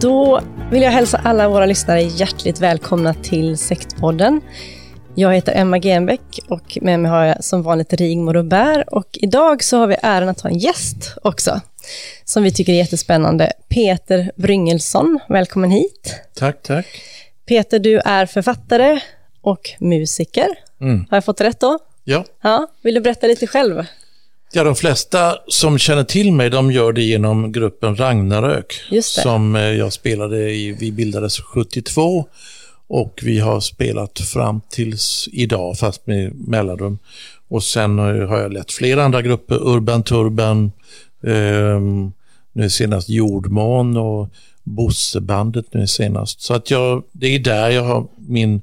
Då vill jag hälsa alla våra lyssnare hjärtligt välkomna till Sektpodden. Jag heter Emma Genbeck och med mig har jag som vanligt Rigmor Robert och idag så har vi äran att ha en gäst också som vi tycker är jättespännande. Peter Bryngelsson, välkommen hit. Tack, tack. Peter, du är författare och musiker. Mm. Har jag fått rätt då? Ja. Ja, vill du berätta lite själv? Ja, de flesta som känner till mig, de gör det genom gruppen Ragnarök. Som eh, jag spelade i, vi bildades 72 och vi har spelat fram tills idag, fast med mellanrum. Och sen eh, har jag lett flera andra grupper, Urban Turban, eh, nu senast Jordmån och Bossebandet nu senast. Så att jag, det är där jag har min,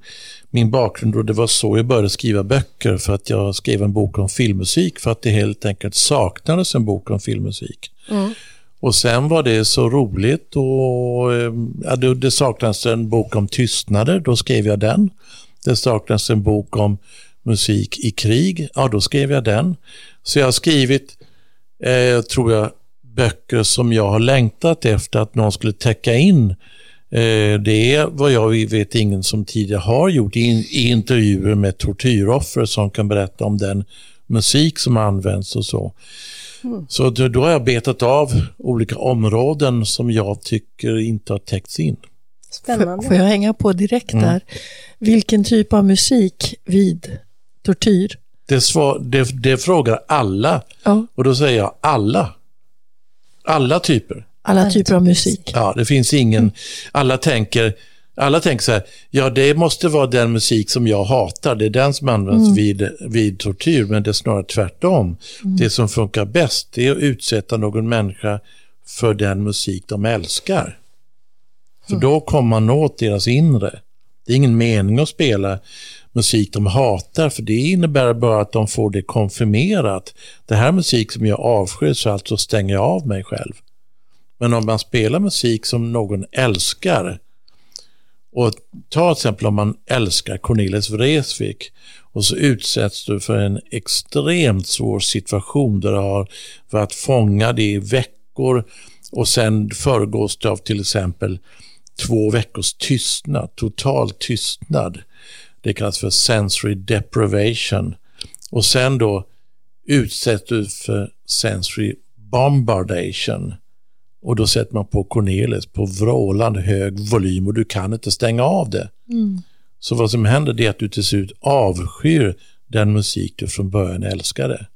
min bakgrund och det var så jag började skriva böcker för att jag skrev en bok om filmmusik för att det helt enkelt saknades en bok om filmmusik. Och sen var det så roligt och eh, ja, det, det saknades en bok om tystnader, då skrev jag den. Det saknades en bok om musik i krig, ja då skrev jag den. Så jag har skrivit, eh, tror jag, böcker som jag har längtat efter att någon skulle täcka in. Eh, det är vad jag vet ingen som tidigare har gjort i, intervjuer med tortyroffer som kan berätta om den musik som används och så. Så då, då har jag betat av olika områden som jag tycker inte har täckts in. Spännande. Får jag hänga på direkt Mm. där? Vilken typ av musik vid tortyr? Det, svar, det, det frågar alla Ja, och då säger jag alla. Alla typer. Alla typer av musik. Ja, det finns ingen, alla tänker, alla tänker så här, ja det måste vara den musik som jag hatar, det är den som används vid, vid tortyr, men det är snarare tvärtom. Det som funkar bäst, det är att utsätta någon människa för den musik de älskar. För då kommer man åt deras inre. Det är ingen mening att spela musik de hatar, för det innebär bara att de får det konfirmerat. Det här är musik som jag avskyr, så alltså stänger jag av mig själv. Men om man spelar musik som någon älskar, och ta till exempel om man älskar Cornelis Vreeswijk och så utsätts du för en extremt svår situation där du har varit fångad i veckor och sen föregås det av till exempel två veckors tystnad, total tystnad. Det kallas för sensory deprivation. Och sen då utsätts du för sensory bombardation. Och då sätter man på Cornelis på vrålande hög volym och du kan inte stänga av det. Så vad som händer är att du till slut avskyr den musik du från början älskade.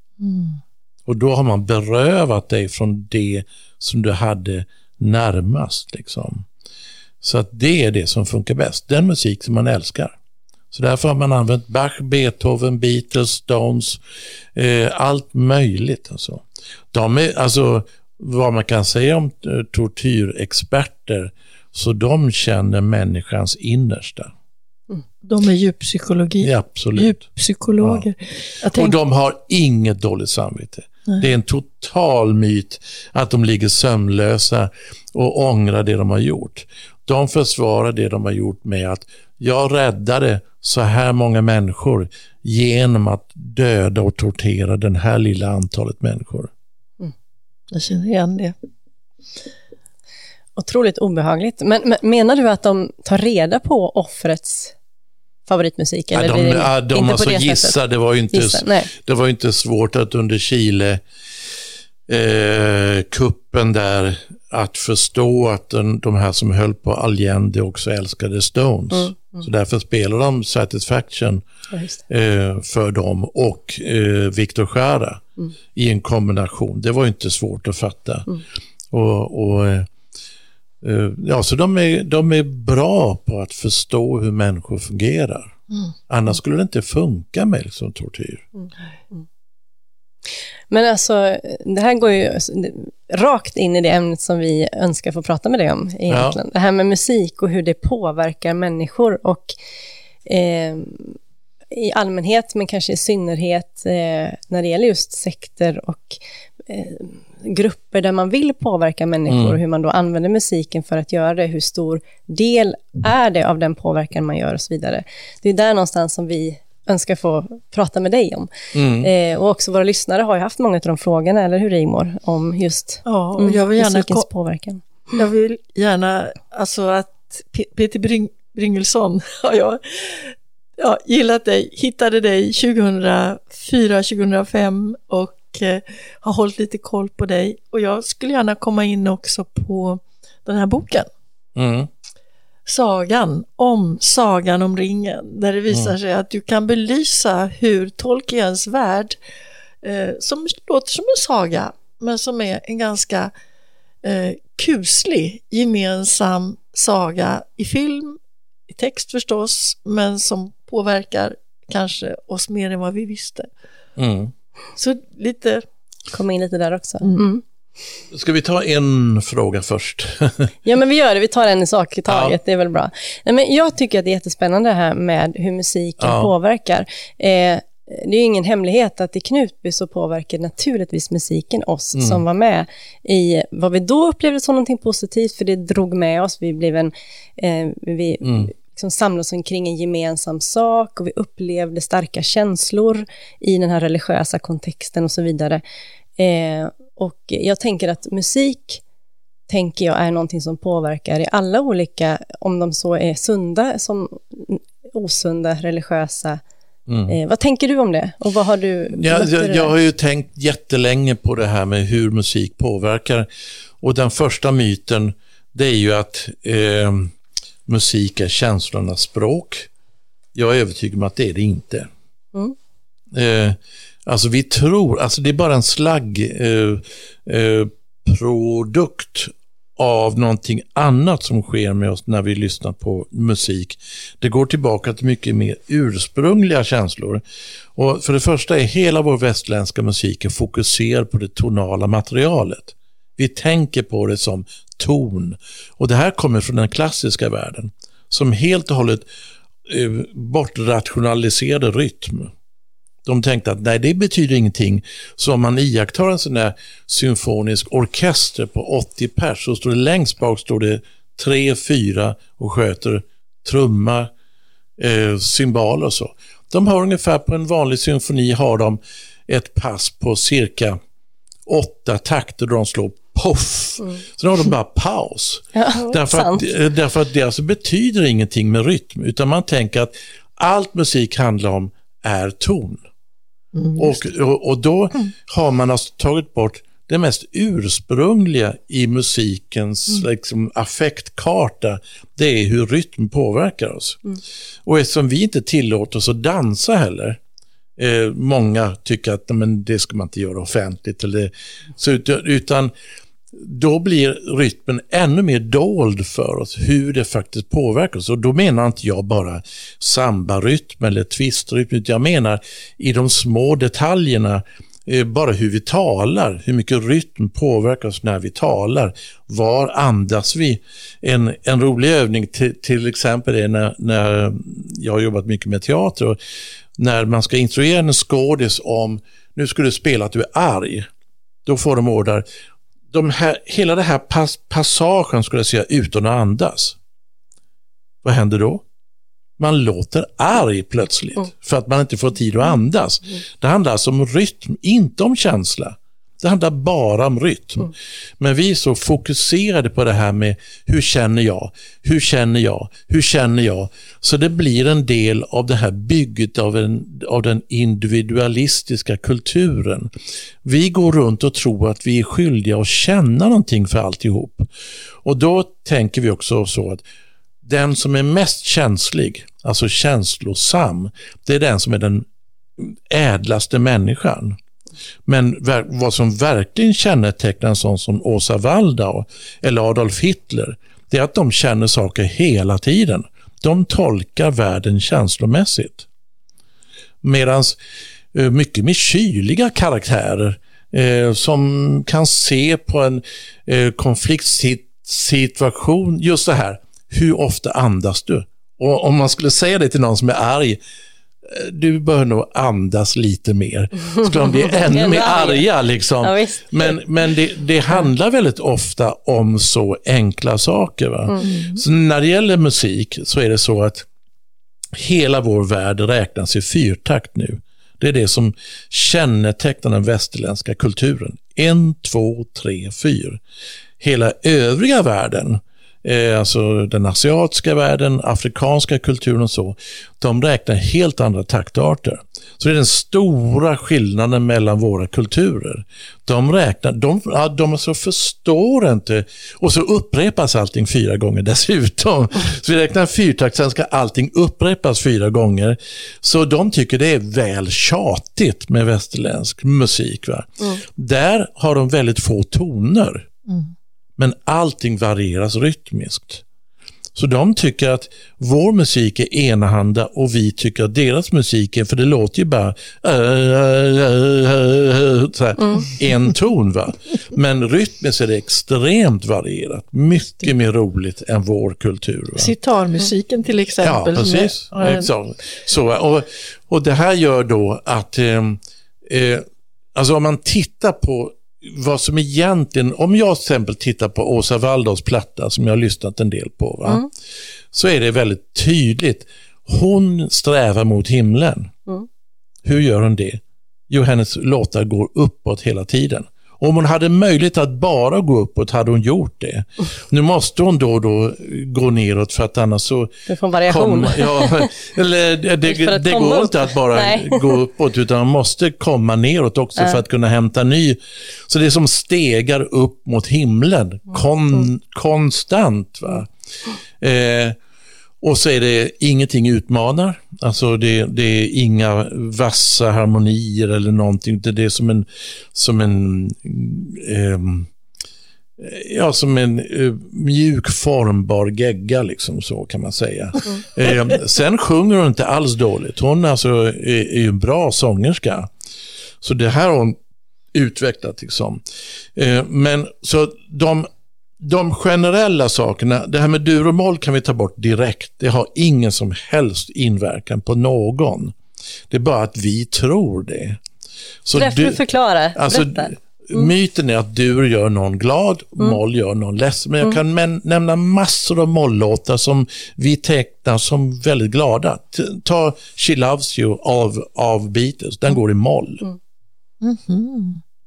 Och då har man berövat dig från det som du hade närmast. Liksom. Så att det är det som funkar bäst, den musik som man älskar. Så därför har man använt Bach, Beethoven, Beatles, Stones, eh, allt möjligt. Alltså. De är, alltså, vad man kan säga om eh, tortyrexperter, så de känner människans innersta. De är djuppsykologi. Ja, absolut. Djuppsykologer. Jag Och tänk, de har inget dåligt samvete. Nej. Det är en total myt att de ligger sömnlösa och ångrar det de har gjort. De försvarar det de har gjort med att jag räddade så här många människor genom att döda och tortera den här lilla antalet människor. Jag känner igen det. Otroligt obehagligt. Men, men menar du att de tar reda på offrets favoritmusik? Eller ja, de, ja, de inte på alltså det sättet? det var ju inte, Gissa, det var inte svårt att under Chile eh, kuppen där att förstå att den, de här som höll på Allende också älskade Stones. Mm, Så därför spelar de Satisfaction Ja, eh, för dem och eh, Victor Jara Mm. i en kombination. Det var ju inte svårt att fatta. Och, och, eh, eh, ja, så de är, de är bra på att förstå hur människor fungerar. Annars skulle det inte funka med liksom, tortyr. Men alltså, det här går ju rakt in i det ämnet som vi önskar få prata med dig om egentligen. Det här med musik och hur det påverkar människor och eh, i allmänhet, men kanske i synnerhet eh, när det gäller just sekter och eh, grupper där man vill påverka människor Mm. och hur man då använder musiken för att göra det. Hur stor del är det av den påverkan man gör och så vidare. Det är där någonstans som vi önskar få prata med dig om. Mm. Eh, och också våra lyssnare har ju haft många av de frågorna, eller hur Rigmor? Om just Ja, och mm, jag vill gärna, musikens ko- påverkan. jag vill gärna alltså att P- Peter Bring, Bringelsson har jag ja, gillat dig, hittade dig 2004-2005 och eh, har hållit lite koll på dig. Och jag skulle gärna komma in också på den här boken. Mm. sagan om Sagan om ringen, där det visar sig att du kan belysa hur Tolkiens värld, eh, som låter som en saga, men som är en ganska eh, kuslig gemensam saga i film, text förstås, men som påverkar kanske oss mer än vad vi visste. Mm. Så lite, Komma in lite där också. Mm. Ska vi ta en fråga först? Ja, men vi gör det. Vi tar en i sak i taget. Ja. Det är väl bra. Nej, men jag tycker att det är jättespännande det här med hur musiken Ja. påverkar. Eh, det är ju ingen hemlighet att i Knutby så påverkar naturligtvis musiken oss Mm. som var med i vad vi då upplevde som någonting positivt, för det drog med oss. Vi blev en... Eh, vi, Mm. Liksom samlades omkring en gemensam sak och vi upplevde starka känslor i den här religiösa kontexten och så vidare. Eh, och jag tänker att musik tänker jag är någonting som påverkar i alla olika, om de så är sunda som osunda, religiösa. Eh, vad tänker du om det? Och vad har du Ja, jag, jag har ju tänkt jättelänge på det här med hur musik påverkar. Och den första myten, det är ju att eh, musik är känslornas språk. Jag är övertygad om att det är det inte. Mm. Eh, alltså vi tror, alltså det är bara en slagg eh, eh, av någonting annat som sker med oss när vi lyssnar på musik. Det går tillbaka till mycket mer ursprungliga känslor. Och för det första är hela vår västländska musik fokuserad på det tonala materialet. Vi tänker på det som ton. Och det här kommer från den klassiska världen som helt och hållet eh, bortrationaliserade rytm. De tänkte att nej, det betyder ingenting. Så om man iakttar en sån där symfonisk orkester på 80 pers så står det längst bak står det tre, fyra och sköter trumma, eh, cymbaler och så. De har ungefär på en vanlig symfoni har de ett pass på cirka åtta takter då de slår poff. Sen har de bara paus. Ja, Därför att, sant. därför att det alltså betyder ingenting med rytm, utan man tänker att allt musik handlar om är ton. och, och, och då har man alltså tagit bort det mest ursprungliga i musikens liksom, affektkarta, det är hur rytm påverkar oss. Och eftersom vi inte tillåter oss att dansa heller, eh, många tycker att men det ska man inte göra offentligt, eller, så, ut- utan då blir rytmen ännu mer dold för oss, hur det faktiskt påverkar oss. Och då menar inte jag bara sambarytm eller twistrytm, utan jag menar i de små detaljerna, eh, bara hur vi talar, hur mycket rytm påverkar oss när vi talar. Var andas vi? En, en rolig övning till, till exempel är när, när jag har jobbat mycket med teater, och när man ska instruera en skådis om, nu ska du spela att du är arg. Då får de order, de här, hela den här pass, passagen skulle jag säga utan att andas. vad händer då? Man låter arg plötsligt Mm. för att man inte får tid att andas. Det handlar alltså om rytm, inte om känsla. Det handlar bara om rytm. Mm. Men vi är så fokuserade på det här med hur känner jag, hur känner jag, hur känner jag? Så det blir en del av det här bygget av, en, av den individualistiska kulturen. Vi går runt och tror att vi är skyldiga att känna någonting för alltihop. Och då tänker vi också så att den som är mest känslig, alltså känslosam, det är den som är den ädlaste människan. Men vad som verkligen kännetecknar en sån som Åsa Waldau eller Adolf Hitler, det är att de känner saker hela tiden. De tolkar världen känslomässigt. Medan eh, mycket mer kyliga karaktärer eh, som kan se på en eh, konfliktsituation, just det här, hur ofta andas du? Och om man skulle säga det till någon som är arg, du bör nog andas lite mer. Skulle de bli ännu mer arga liksom. Ja. Men, men det, det handlar väldigt ofta om så enkla saker. Va? Så när det gäller musik så är det så att hela vår värld räknas i fyrtakt nu. Det är det som kännetecknar den västerländska kulturen. En, två, tre, fyr. Hela övriga världen, eh, alltså den asiatiska världen, afrikanska kulturen och så, de räknar helt andra taktarter. Så det är den stora skillnaden mellan våra kulturer. De räknar, de, de så förstår inte, och så upprepas allting fyra gånger dessutom. Så vi räknar fyrtakt, sen ska allting upprepas fyra gånger. Så de tycker det är väl tjatigt med västerländsk musik. Va? Där har de väldigt få toner. Men allting varieras rytmiskt. Så de tycker att vår musik är enahanda och vi tycker att deras musik är, för det låter ju bara så här, en ton. Va? Men rytmiskt är det extremt varierat. Mycket mer roligt än vår kultur. Va? Sitarmusiken till Ja, exempel. som precis. Exakt. Så, och, och det här gör då att, eh, eh, alltså om man tittar på vad som egentligen, om jag till exempel tittar på Åsa Waldaus platta som jag har lyssnat en del på, va? så är det väldigt tydligt. Hon strävar mot himlen. Hur gör hon det? Jo, hennes låtar går uppåt hela tiden. Om hon hade möjlighet att bara gå uppåt hade hon gjort det. Nu måste hon då och då gå neråt för att annars så Du får en variation. komma, ja, eller det, det, det går inte att bara Nej. gå uppåt utan man måste komma neråt också för att kunna hämta ny. Så det är som stegar upp mot himlen kon, konstant. Va? Eh, och så är det ingenting utmanar. Alltså det, det är inga vassa harmonier eller någonting. Det är som en, som en ehm, Ja, som en eh, mjuk formbar gegga, liksom så kan man säga. Eh, sen sjunger hon inte alls dåligt. Hon alltså är, är ju en bra sångerska. Så det här har hon utvecklat. Liksom. Eh, men så de, de generella sakerna, det här med dur och moll kan vi ta bort direkt. Det har ingen som helst inverkan på någon. Det är bara att vi tror det. Så Därför du- förklara. Alltså, Berätta. Myten är att dur gör någon glad, moll gör någon ledsen. Men jag kan men, nämna massor av mollåtar som vi tecknar som väldigt glada. T- Ta She Loves You av, av Beatles, den går i moll.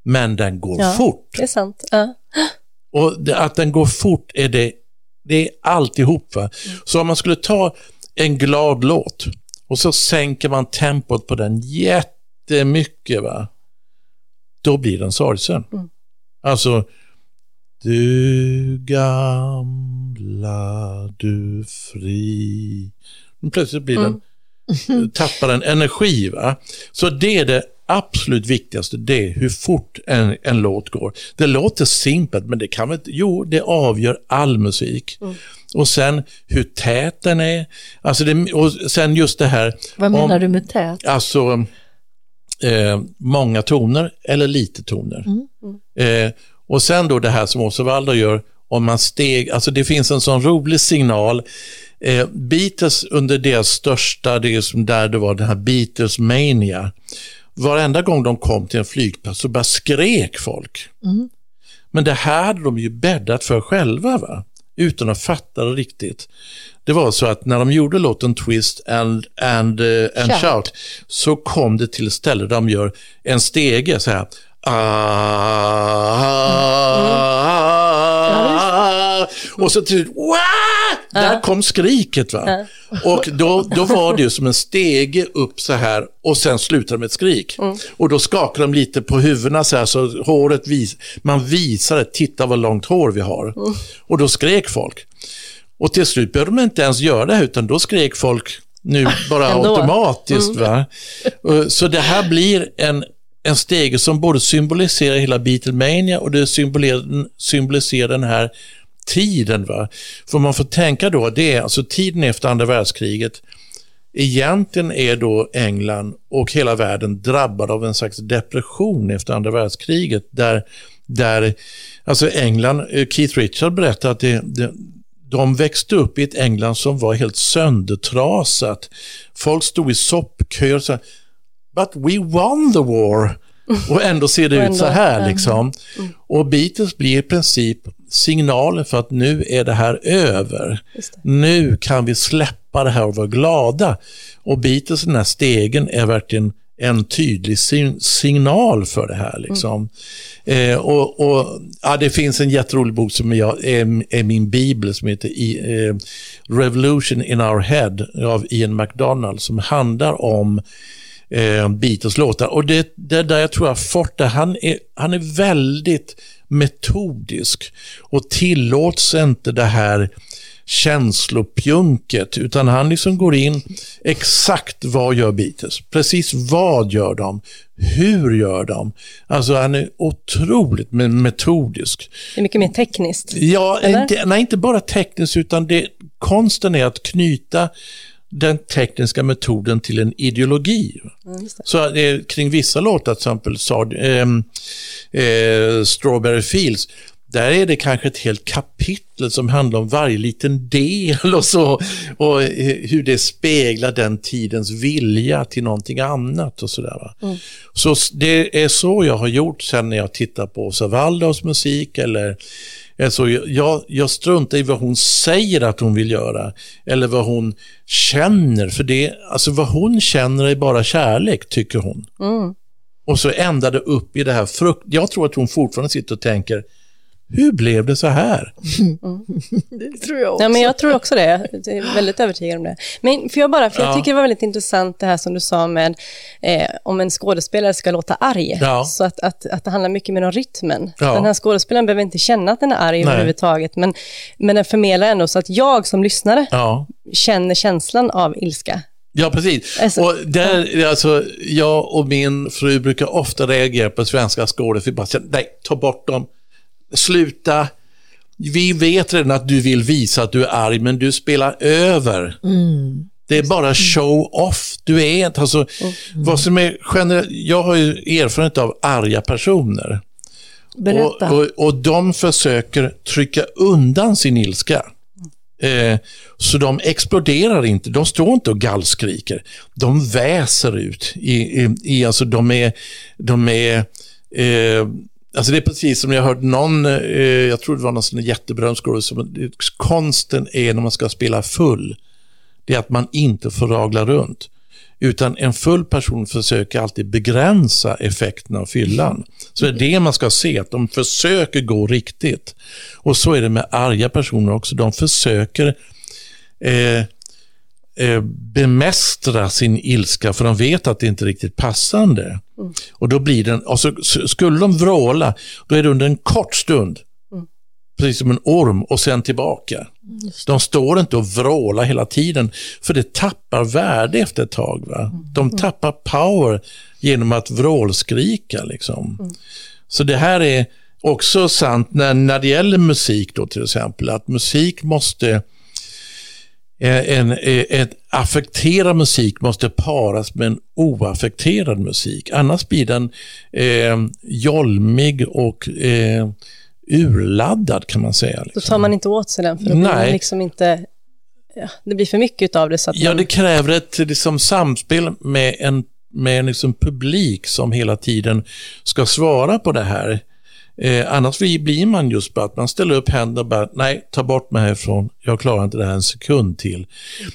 Men den går Ja. fort. Det är sant. Ja. Och att den går fort är det, det är alltihop. Va? Så om man skulle ta en glad låt och så sänker man tempot på den jättemycket, va? då blir den sorgsen. Alltså, du gamla, du fri. Plötsligt blir den, tappar den energi. Va? Så det är det absolut viktigaste, det är hur fort en, en låt går. Det låter simpelt, men det kan väl jo, det avgör all musik. Och sen hur tät den är. Alltså det, och sen just det här, Vad menar om- du med tät? Alltså eh, många toner eller lite toner. Eh, och sen då det här som Waldau gör, om man steg, alltså det finns en sån rolig signal. Eh, Beatles under deras största, det är som där det var den här Beatles mania. Varenda gång de kom till en flygplats så bara skrek folk. Men det här hade de ju bäddat för själva. va? utan att fatta det riktigt. Det var så att när de gjorde låten Twist and, and, uh, and shout. shout. så kom det till ett ställe där de gör en stege så här. Ah, mm. och så till där kom skriket. va. Och då, då var det ju som en stege upp så här och sen slutade med ett skrik. Mm. Och då skakade de lite på huvudena så här så håret vis, man visade, titta vad långt hår vi har. Mm. Och då skrek folk. Och till slut behövde de inte ens göra det utan då skrek folk nu bara automatiskt. Mm. Va? Så det här blir en, en stege som både symboliserar hela Beatlemania och det symboliserar, symboliserar den här tiden. Va? För man får tänka då, det är alltså tiden efter andra världskriget. Egentligen är då England och hela världen drabbad av en slags depression efter andra världskriget. Där, där alltså England, eh, Keith Richard berättade att det, det, de växte upp i ett England som var helt söndertrasat. Folk stod i soppköer och sa But we won the war. Och ändå ser det ut så här. Liksom. Mm. Och Beatles blir i princip signalen för att nu är det här över. Det. Nu kan vi släppa det här och vara glada. Och Beatles, den här stegen, är verkligen en tydlig signal för det här. Liksom. Mm. Eh, och, och, ja, det finns en jätterolig bok som jag, är, är min bibel som heter eh, Revolution in our head av Ian McDonald som handlar om eh, Beatles låtar. Och det, det där jag tror fått det, han är, han är väldigt metodisk och tillåts inte det här känslopjunket, utan han liksom går in exakt vad gör Beatles? Precis vad gör de? Hur gör de? Alltså han är otroligt metodisk. Det är mycket mer tekniskt? Ja, inte, nej, inte bara tekniskt, utan det, konsten är att knyta den tekniska metoden till en ideologi. Mm, så eh, kring vissa låtar, till exempel så, eh, eh, Strawberry Fields, där är det kanske ett helt kapitel som handlar om varje liten del och så och hur det speglar den tidens vilja till någonting annat och sådär. Mm. Så det är så jag har gjort sen när jag tittar på Åsa Waldhaus musik eller Alltså, jag, jag struntar i vad hon säger att hon vill göra eller vad hon känner. För det, alltså vad hon känner är bara kärlek, tycker hon. Mm. Och så ändrar det upp i det här frukt. Jag tror att hon fortfarande sitter och tänker, hur blev det så här? Mm. det tror jag också. Ja, men jag tror också det. Jag är väldigt övertygad om det. Men för jag bara, för jag ja. tycker det var väldigt intressant det här som du sa med eh, om en skådespelare ska låta arg. Ja. Så att, att, att det handlar mycket mer om rytmen. Ja. Den här skådespelaren behöver inte känna att den är arg Nej. överhuvudtaget, men, men den förmedlar ändå så att jag som lyssnare känner känslan av ilska. Ja, precis. Alltså, och där, alltså, jag och min fru brukar ofta reagera på svenska skådespelare. Vi bara säger, nej, ta bort dem sluta, vi vet redan att du vill visa att du är arg, men du spelar över. Mm. Det är bara show off. Du är inte, alltså, mm. vad som är generellt, jag har ju erfarenhet av arga personer. Berätta. Och, och, och de försöker trycka undan sin ilska. Eh, så de exploderar inte, de står inte och gallskriker. De väser ut. I, i, i alltså de är, de är eh, Alltså det är precis som jag hört någon, eh, jag tror det var någon sån jätteberömd skådespelare, konsten är när man ska spela full, det är att man inte får ragla runt. Utan en full person försöker alltid begränsa effekten av fyllan. Så det är det man ska se, att de försöker gå riktigt. Och så är det med arga personer också, de försöker eh, bemästra sin ilska för de vet att det inte är riktigt passande. Mm. Och då blir den, och så, skulle de vråla, då är det under en kort stund. Mm. Precis som en orm och sen tillbaka. Mm, de står inte och vrålar hela tiden, för det tappar värde efter ett tag. Va? Mm. De mm. tappar power genom att vrålskrika. Liksom. Så det här är också sant när, när det gäller musik då till exempel, att musik måste Eh, en, en, en affekterad musik måste paras med en oaffekterad musik. Annars blir den eh, jolmig och eh, urladdad kan man säga. Liksom. Då tar man inte åt sig den för då blir det liksom inte Ja, det blir för mycket av det. Så ja, det kräver ett liksom, samspel med en, med en liksom, publik som hela tiden ska svara på det här. Eh, annars blir man just bara att man ställer upp händerna och bara, nej, ta bort mig härifrån, jag klarar inte det här en sekund till.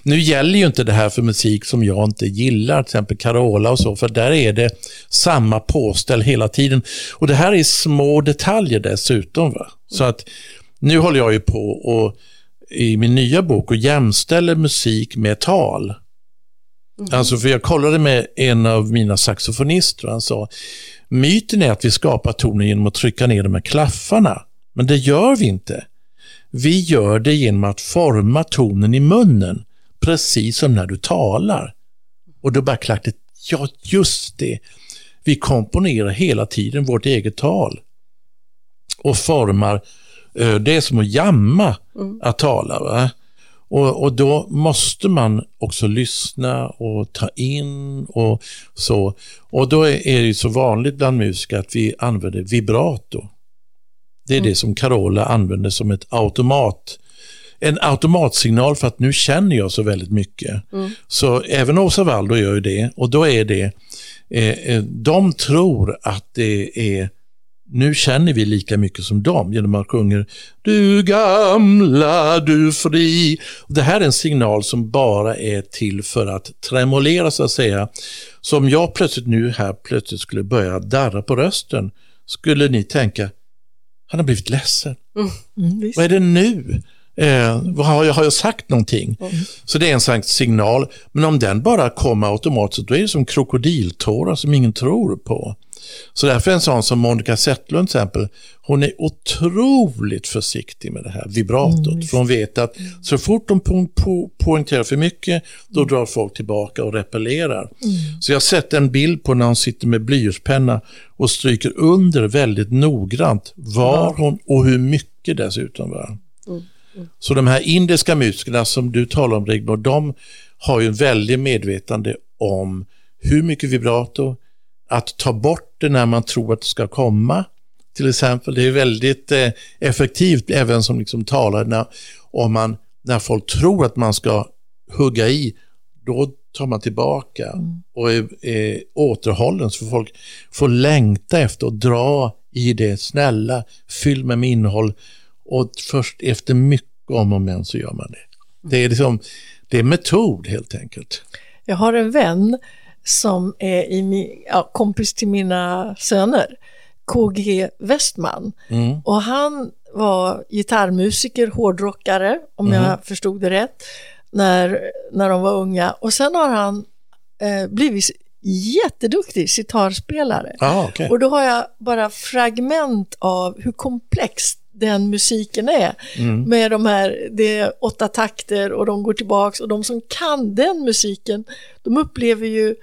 Nu gäller ju inte det här för musik som jag inte gillar, till exempel Carola och så, för där är det samma påställ hela tiden. Och det här är små detaljer dessutom. Va? Så att nu håller jag ju på och i min nya bok och jämställer musik med tal. Mm. Alltså för jag kollade med en av mina saxofonister och han sa, myten är att vi skapar tonen genom att trycka ner dem med klaffarna. Men det gör vi inte. Vi gör det genom att forma tonen i munnen, precis som när du talar. Och då bara klackade ja just det. Vi komponerar hela tiden vårt eget tal och formar Eh, det är som att jamma mm. att tala. Va? Och, och, då måste man också lyssna och ta in och så. Och då är, det så vanligt bland musiker att vi använder vibrato. Det är mm. det som Carola använder som ett automat en automatsignal för att nu känner jag så väldigt mycket. Mm. Så även Åsa Waldo gör ju det och då är det, eh, eh de tror att det är nu känner vi lika mycket som dem genom att sjunger Du gamla, du fri. Det här är en signal som bara är till för att tremolera så att säga. Så om jag plötsligt nu här plötsligt skulle börja darra på rösten skulle ni tänka, han har blivit ledsen. Mm, mm, Vad är det nu? Eh, har, jag, har jag sagt någonting? Mm. Så det är en slags signal. Men om den bara kommer automatiskt, då är det som krokodiltårar som ingen tror på. Så därför är en sån som Monica Zetterlund till exempel, hon är otroligt försiktig med det här vibratot. Mm, för hon vet att så fort de po po poängterar för mycket, då drar folk tillbaka och repellerar. Mm. Så jag har sett en bild på när hon sitter med blyertspenna och stryker under väldigt noggrant var hon och hur mycket dessutom. Va? Mm. mm. Så de här indiska musikerna som du talar om Rigmor, de har ju en väldigt medvetande om hur mycket vibrato, att ta bort det när man tror att det ska komma. Till exempel, det är väldigt eh, effektivt även som liksom talare när, om man, när folk tror att man ska hugga i, då tar man tillbaka mm. och är, är återhållen så folk får längta efter att dra i det snälla, fyll med innehåll och först efter mycket om och men så gör man det. Det är, liksom, det är metod helt enkelt. Jag har en vän som är i, ja, kompis till mina söner, KG Westman. Mm. Och han var gitarrmusiker, hårdrockare, om mm. jag förstod det rätt, när, när de var unga. Och sen har han eh, blivit jätteduktig sitarspelare. Ah, okay. Och då har jag bara fragment av hur komplext den musiken är. Mm. Med de här, det är åtta takter och de går tillbaks och de som kan den musiken, de upplever ju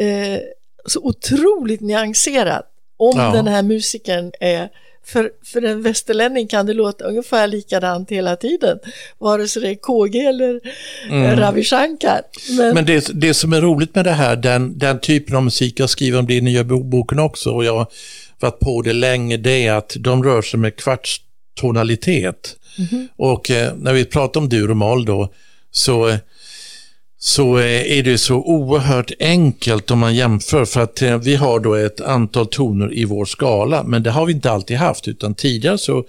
eh, så otroligt nyanserat om ja. den här musikern är för, för en västerlänning kan det låta ungefär likadant hela tiden, vare sig det är KG eller mm. Ravi Shankar. Men, Men det, det som är roligt med det här, den, den typen av musik, jag skriver om det i nya boken också och jag har varit på det länge, det är att de rör sig med kvartstonalitet. Mm -hmm. Och eh, när vi pratar om dur och moll då, så eh, så eh, är det så oerhört enkelt om man jämför för att eh, vi har då ett antal toner i vår skala men det har vi inte alltid haft utan tidigare så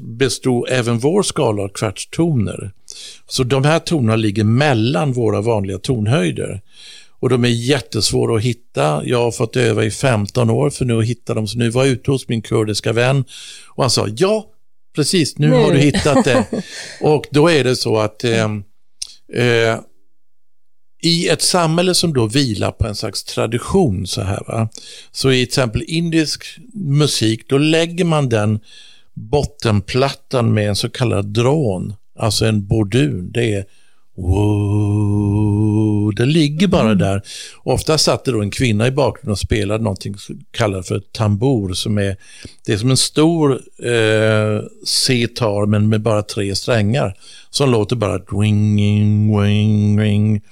bestod även vår skala av kvartstoner. Så de här tonerna ligger mellan våra vanliga tonhöjder. Och de är jättesvåra att hitta. Jag har fått öva i 15 år för nu att hitta dem. Så nu var jag ute hos min kurdiska vän och han sa ja, precis, nu Nej. har du hittat det. och då är det så att eh, eh, i ett samhälle som då vilar på en slags tradition så här, va? så i till exempel indisk musik, då lägger man den bottenplattan med en så kallad drån, alltså en bordun. Det är Wow, det ligger bara mm. där. Ofta satt det då en kvinna i bakgrunden och spelade någonting som kallas för tambor. Som är, det är som en stor eh, C-tar men med bara tre strängar. Som låter bara wing, wing, wing.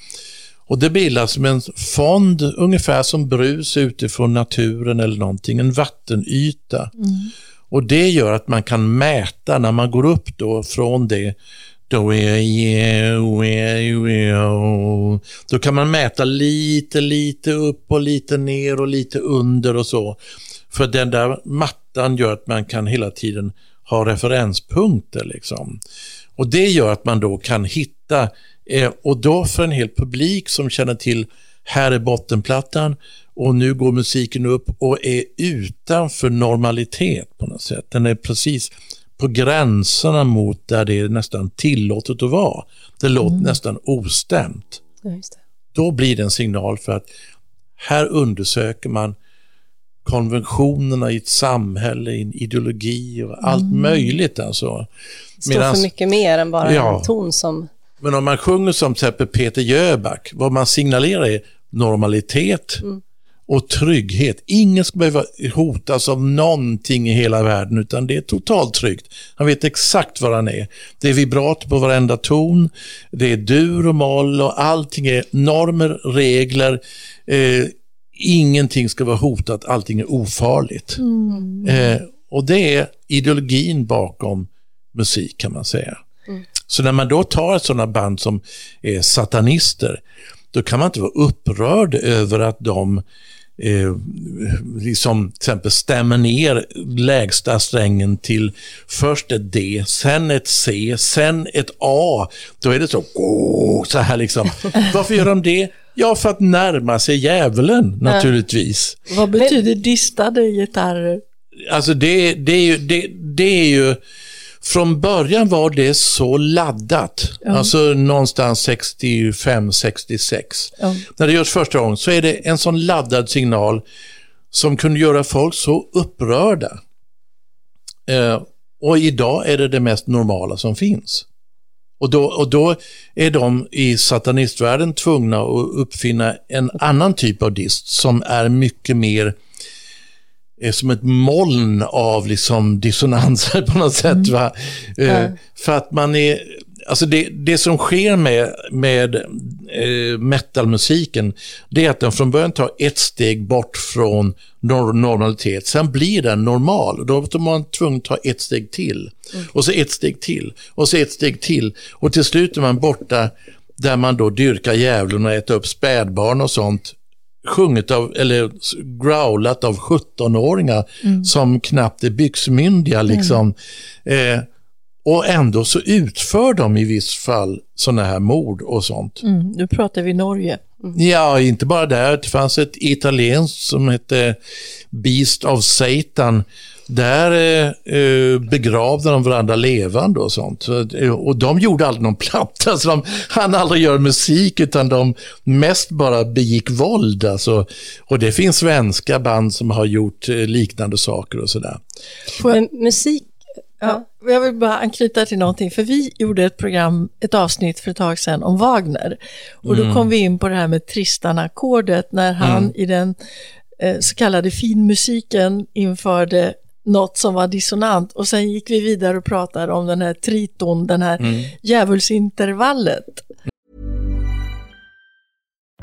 Och det bildas som en fond, ungefär som brus utifrån naturen eller någonting, en vattenyta. Mm. Och det gör att man kan mäta när man går upp då från det då, är, då kan man mäta lite, lite upp och lite ner och lite under och så. För den där mattan gör att man kan hela tiden ha referenspunkter. Liksom. Och det gör att man då kan hitta, eh, och då för en hel publik som känner till här är bottenplattan och nu går musiken upp och är utanför normalitet på något sätt. Den är precis på gränserna mot där det är nästan tillåtet att vara. Det låter mm. nästan ostämt. Ja, Då blir det en signal för att här undersöker man konventionerna i ett samhälle, i en ideologi och allt mm. möjligt. Alltså. Står Medans, för mycket mer än bara ja, en ton som... Men om man sjunger som till exempel Peter Jöback, vad man signalerar är normalitet mm. och trygghet. Ingen ska behöva hotas av någonting i hela världen, utan det är totalt tryggt. Han vet exakt var han är. Det är vibrato på varenda ton, det är dur och moll och allting är normer, regler, eh, ingenting ska vara hotat, allting är ofarligt. Mm. Eh, och det är ideologin bakom musik kan man säga. Mm. Så när man då tar sådana band som är satanister, då kan man inte vara upprörd över att de eh, liksom till exempel stämmer ner lägsta strängen till först ett D, sen ett C, sen ett A. Då är det så, oh, så här liksom. Varför gör de det? Ja, för att närma sig djävulen naturligtvis. Vad betyder distade gitarrer? Alltså det, det, är ju, det, det är ju, från början var det så laddat, ja. alltså någonstans 65-66. Ja. När det görs första gången så är det en sån laddad signal som kunde göra folk så upprörda. Eh, och idag är det det mest normala som finns. Och då, och då är de i satanistvärlden tvungna att uppfinna en annan typ av dist som är mycket mer är som ett moln av liksom dissonanser på något sätt. Mm. Va? Mm. Uh, för att man är, alltså det, det som sker med, med uh, metalmusiken, det är att den från början tar ett steg bort från normalitet, sen blir den normal. Då är man tvungen att ta ett steg till. Mm. Och så ett steg till, och så ett steg till. Och till slut är man borta där man då dyrkar djävulen och äter upp spädbarn och sånt sjungit av, eller growlat av 17-åringar mm. som knappt är byxmyndiga. Liksom. Mm. Eh, och ändå så utför de i viss fall sådana här mord och sånt. Mm, nu pratar vi Norge. Mm. Ja, inte bara där. Det fanns ett italienskt som hette Beast of Satan där eh, begravde de varandra levande och sånt. Och de gjorde aldrig någon platta, så de hann aldrig göra musik utan de mest bara begick våld. Alltså. Och det finns svenska band som har gjort eh, liknande saker och sådär. Men musik Ja, jag vill bara anknyta till någonting, för vi gjorde ett program, ett avsnitt för ett tag sedan om Wagner. Och då mm. kom vi in på det här med Tristan-ackordet när han mm. i den eh, så kallade finmusiken införde något som var dissonant och sen gick vi vidare och pratade om den här triton, den här mm. djävulsintervallet.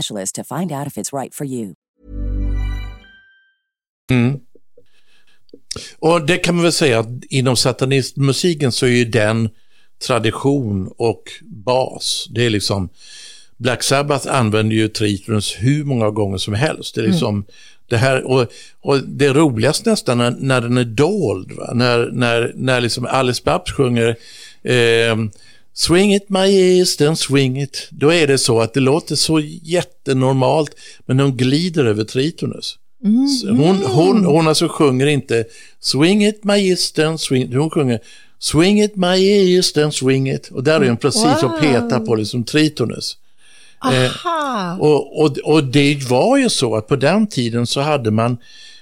specialist to find out if it's right for you. Mm. Och det kan man väl säga att inom satanistmusiken så är ju den tradition och bas. Det är liksom Black Sabbath använder ju tritonus hur många gånger som helst. Det är liksom det här, och, och det roligaste nästan när, när den är dold, va? när, när, när liksom Alice Babs sjunger eh, Swing it my east swing it. Då är det så att det låter så jättenormalt, men hon glider över tritonus. Mm. Hon, hon, hon alltså sjunger inte Swing it my eastern swing, hon sjunger Swing it my eastern swing it. Och där är hon precis wow. och petar på liksom tritonus. Eh, och, och, och det var ju så att på den tiden så hade man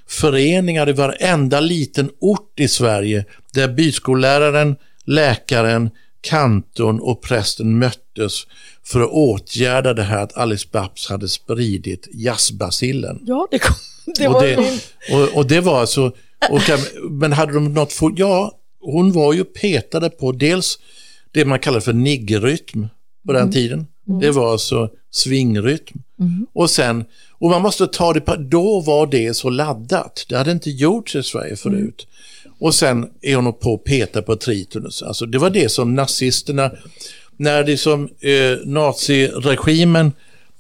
föreningar i varenda liten ort i Sverige där byskolläraren, läkaren, kantorn och prästen möttes för att åtgärda det här att Alice Babs hade spridit jazzbacillen. Ja, det, kom, det och var det, och, och, det var alltså, och, men hade de något, ja, hon var ju petade på dels det man kallar för niggerrytm på den mm. tiden. Mm. Det var alltså svingrytm. Mm. Och sen, och man måste ta det på, då var det så laddat. Det hade inte gjorts i Sverige förut. Och sen är hon på och petar på tritonus. Alltså det var det som nazisterna, när liksom, eh, naziregimen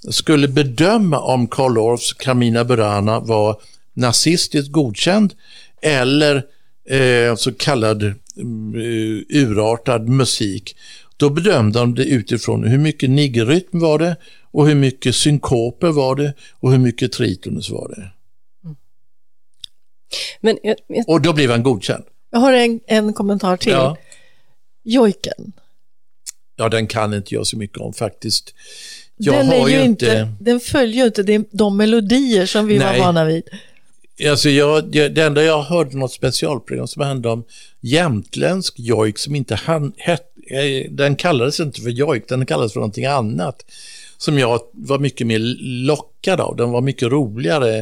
skulle bedöma om Karl Orffs Carmina Burana var nazistiskt godkänd eller eh, så kallad mm, eh, urartad musik. Då bedömde de det utifrån hur mycket niggerrytm var det och hur mycket synkoper var det och hur mycket tritonus var det. Men, jag, jag... Och då blev han godkänd. Jag har en, en kommentar till. Ja. Jojken. Ja, den kan inte jag så mycket om faktiskt. Jag den, är ju inte, inte, den följer ju inte de melodier som vi Nej. var vana vid. Alltså jag, det enda jag hörde något specialprogram som handlade om jämtländsk jojk som inte han, het, eh, den kallades inte för jojk, den kallades för någonting annat. Som jag var mycket mer lockad av, den var mycket roligare.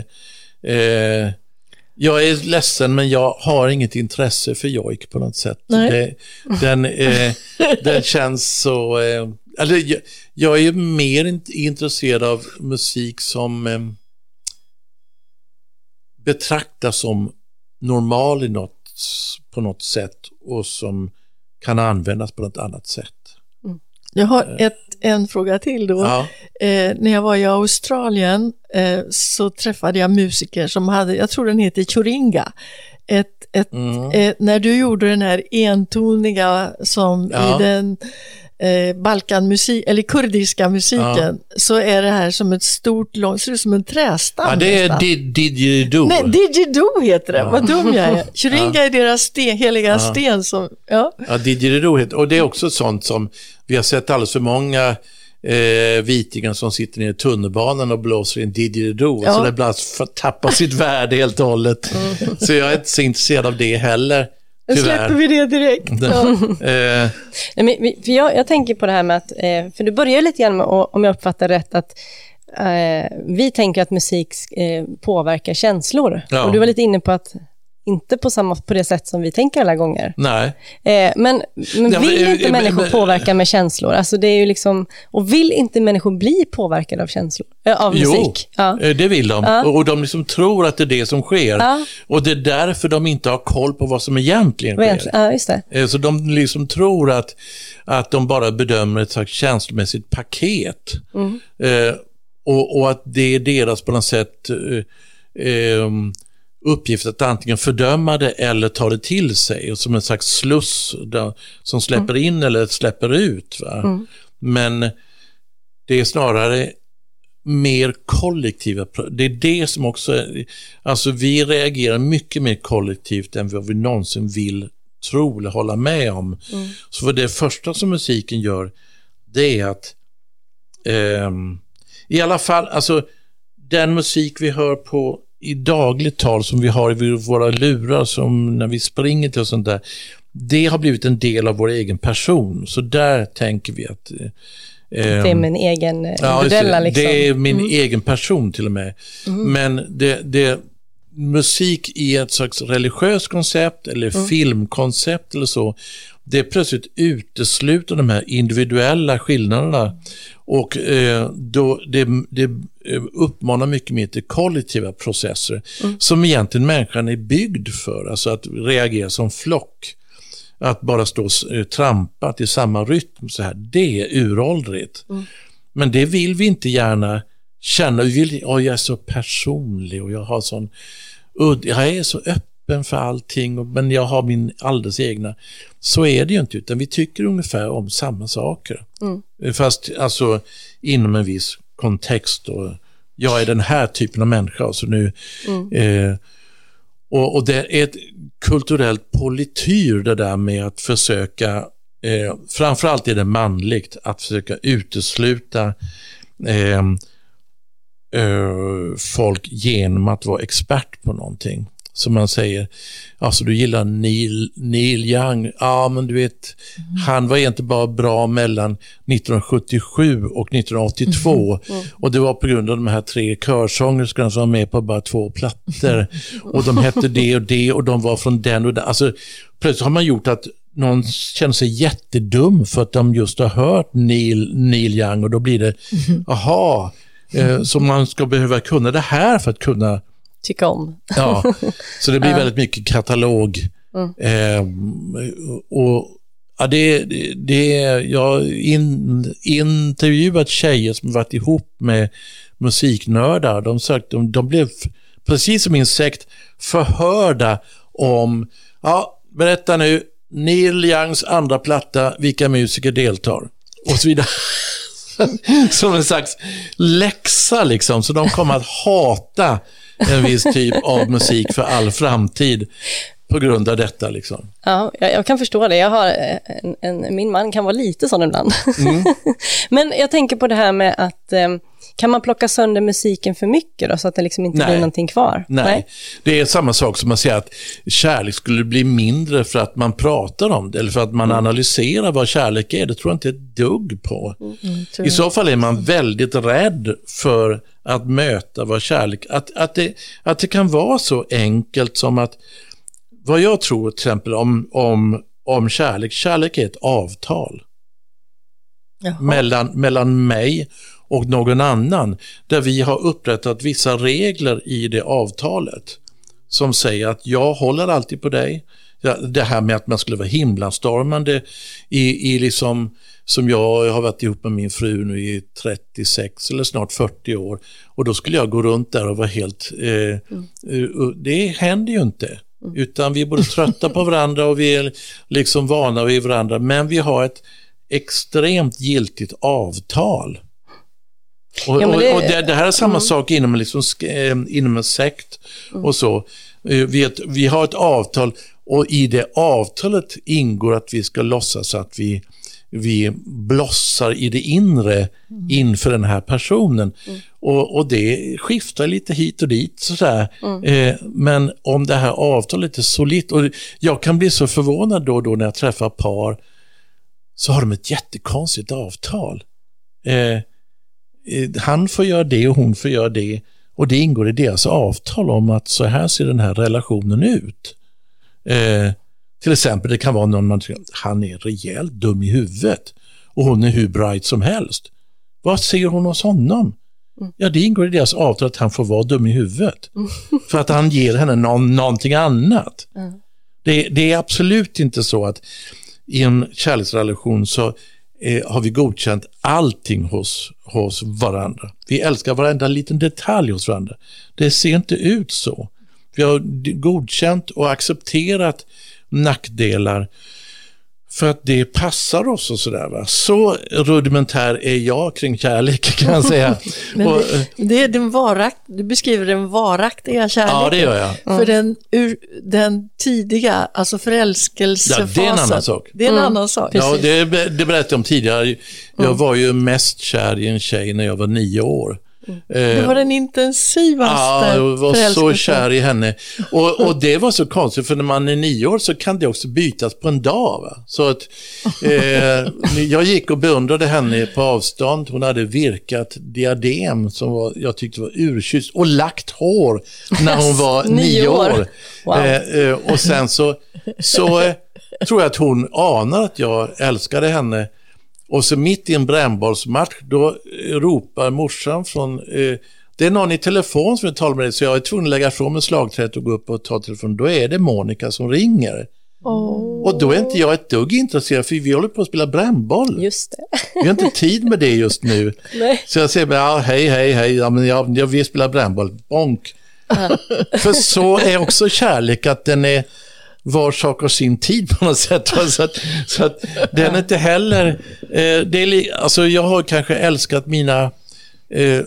Eh, jag är ledsen men jag har inget intresse för jojk på något sätt. Det, den, eh, den känns så... Eh, alltså, jag, jag, är mer intresserad av musik som eh, betraktas som normal i något, på något sätt och som kan användas på något annat sätt. Jag har ett, en fråga till då. Ja. Eh, när jag var i Australien eh, så träffade jag musiker som hade, jag tror den heter Churinga. Ett, ett, mm. eh, när du gjorde den här entoniga som ja. i den eh, balkanmusik, eller kurdiska musiken, ja. så är det här som ett stort, långt, ser ut som en trästam. Ja, det är Didgeridoo. Nej, Didgeridoo heter det, ja. vad dum jag är. Chiringa ja. är deras sten, heliga sten. Som, ja, ja Didgeridoo heter och det är också sånt som vi har sett alldeles för många eh, vitingar som sitter nere i tunnelbanan och blåser i en didgeridoo. Ja. Så det ibland tappar sitt värde helt och hållet. Mm. Så jag är inte så intresserad av det heller. Nu släpper vi det direkt. Ja. eh. Nej, för jag, jag, tänker på det här med att, eh, för du börjar lite grann med, om jag uppfattar rätt, att eh, vi tänker att musik eh, påverkar känslor. Ja. Och du var lite inne på att inte på, samma, på det sätt som vi tänker alla gånger. Nej. Eh, men, men ja, vill men, inte men, människor påverka med känslor? Alltså det är ju liksom, och vill inte människor bli påverkade av känslor? Äh, av jo, musik? Ja, eh, det vill de. Ja. Och de liksom tror att det är det som sker. Ja. Och det är därför de inte har koll på vad som egentligen sker. Ja, just det. Eh, så de liksom tror att, att de bara bedömer ett slags känslomässigt paket. Mm. Eh, och, och, att det är deras på något sätt eh uppgift att antingen fördöma det eller ta det till sig som en slags sluss där, som släpper mm. in eller släpper ut. Mm. Men det är snarare mer kollektiva, det är det som också, alltså vi reagerar mycket mer kollektivt än vad vi någonsin vill tro eller hålla med om. Mm. Så det första som musiken gör, det är att eh, i alla fall, alltså den musik vi hör på i dagligt tal som vi har i våra lurar som när vi springer till och sånt där. Det har blivit en del av vår egen person. Så där tänker vi att eh, det är min egen ja, individuella liksom. Det är min mm. egen person till och med. Mm. Men det, det, musik i ett slags religiöst koncept eller mm. filmkoncept eller så, det plötsligt utesluter de här individuella skillnaderna. Och eh, då det, det eh, uppmanar mycket mer till kollektiva processer mm. som egentligen människan är byggd för, alltså att reagera som flock. Att bara stå och eh, trampa till samma rytm så här, det är uråldrigt. Mm. Men det vill vi inte gärna känna. Vi vill, oh, jag är så personlig och jag har sån udd, jag är så öppen för allting, men jag har min alldeles egna. Så är det ju inte, utan vi tycker ungefär om samma saker. Mm. Fast alltså inom en viss kontext. Och jag är den här typen av människa. Så nu, mm. eh, och, och, det är ett kulturellt polityr det där med att försöka, eh, framförallt är det manligt, att försöka utesluta eh, eh, folk genom att vara expert på någonting. Som man säger, alltså du gillar Neil, Neil Young, ja men du vet, mm. han var inte bara bra mellan 1977 och 1982 mm. Mm. och det var på grund av de här tre körsångerskorna som var med på bara två plattor och de hette det och det och de var från den och den. Alltså plötsligt har man gjort att någon känner sig jättedum för att de just har hört Neil, Neil Young och då blir det, mm. aha, Eh, så man ska behöva kunna det här för att kunna tycka om. ja, så det blir väldigt mycket katalog. Mm. Eh, och ja, det, det, jag har in, intervjuat tjejer som varit ihop med musiknördar. De, sagt, de, de blev, precis som min sekt, förhörda om, ja, berätta nu, Neil Youngs andra platta, vilka musiker deltar? Och så vidare. som en slags läxa liksom. Så de kommer att hata en viss typ av musik för all framtid på grund av detta. Liksom. Ja, jag, jag kan förstå det. Jag har en, en, min man kan vara lite sån ibland. Mm. Men jag tänker på det här med att eh, kan man plocka sönder musiken för mycket då, så att det liksom inte Nej. blir någonting kvar? Nej. Nej. det är samma sak som att säga att kärlek skulle bli mindre för att man pratar om det eller för att man mm. analyserar vad kärlek är. Det tror jag inte ett dugg på. Mm, I så fall är man väldigt rädd för att möta vad kärlek, att, att, det, att det kan vara så enkelt som att vad jag tror till exempel om, om, om kärlek, kärlek är ett avtal. Mellan, mellan mig och någon annan där vi har upprättat vissa regler i det avtalet som säger att jag håller alltid på dig. Det här med att man skulle vara himlastormande i, i liksom, som jag har varit ihop med min fru nu i 36 eller snart 40 år och då skulle jag gå runt där och vara helt, eh, mm. Eh, det händer ju inte. Mm. Utan vi är både trötta på varandra och vi är liksom vana vid varandra men vi har ett extremt giltigt avtal och, ja, det, och det, det, här är samma mm. sak inom, liksom, eh, inom en sekt mm. och så. Eh, vi, ett, vi har ett avtal och i det avtalet ingår att vi ska låtsas att vi, vi blossar i det inre mm. inför den här personen. Mm. Och, och, det skiftar lite hit och dit. Sådär. Mm. Eh, men om det här avtalet är solitt, och jag kan bli så förvånad då och då när jag träffar par, så har de ett jättekonstigt avtal. Eh, Eh, han får göra det och hon får göra det. Och det ingår i deras avtal om att så här ser den här relationen ut. Eh, till exempel, det kan vara någon man tycker, han är rejält dum i huvudet och hon är hur bright som helst. Vad ser hon hos honom? Mm. Ja, det ingår i deras avtal att han får vara dum i huvudet. Mm. För att han ger henne någon, någonting annat. Mm. Det, det, är absolut inte så att i en kärleksrelation så eh, har vi godkänt allting hos, hos varandra. Vi älskar varenda liten detalj hos varandra. Det ser inte ut så. Vi har godkänt och accepterat nackdelar för att det passar oss och sådär. Så rudimentär är jag kring kärlek kan jag säga. Men och, det, det, är den varakt, du beskriver den varaktiga kärleken. Ja, det gör jag. Mm. För den, ur, den tidiga, alltså förälskelsefasen. Ja, det är en annan sak. Det är en mm. annan sak. Ja, det, det berättade jag om tidigare. Jag mm. var ju mest kär i en tjej när jag var nio år. Det var den intensivaste Ja, jag var så kär i henne. Och, och, det var så konstigt, för när man är nio år så kan det också bytas på en dag. Va? Så att, eh, jag gick och beundrade henne på avstånd. Hon hade virkat diadem som var, jag tyckte var urkysst och lagt hår när hon var nio år. Wow. Eh, eh, och sen så, så eh, tror jag att hon anar att jag älskade henne. Och så mitt i en brännbollsmatch, då eh, ropar morsan från eh, det är någon i telefon som vill tala med dig, så jag är tvungen att lägga ifrån mig slagträet och gå upp och ta telefonen. Då är det Monica som ringer. Oh. Och då är inte jag ett dugg intresserad, för vi håller på att spela brännboll. Just det. Vi har inte tid med det just nu. Nej. Så jag säger bara, ja, hej, hej, hej, ja, men jag, jag vill spela brännboll. Bonk. För så är också kärlek, att den är var sak och sin tid på något sätt. Så att, så att den är inte heller... Eh, det är, li- alltså jag har kanske älskat mina... Eh,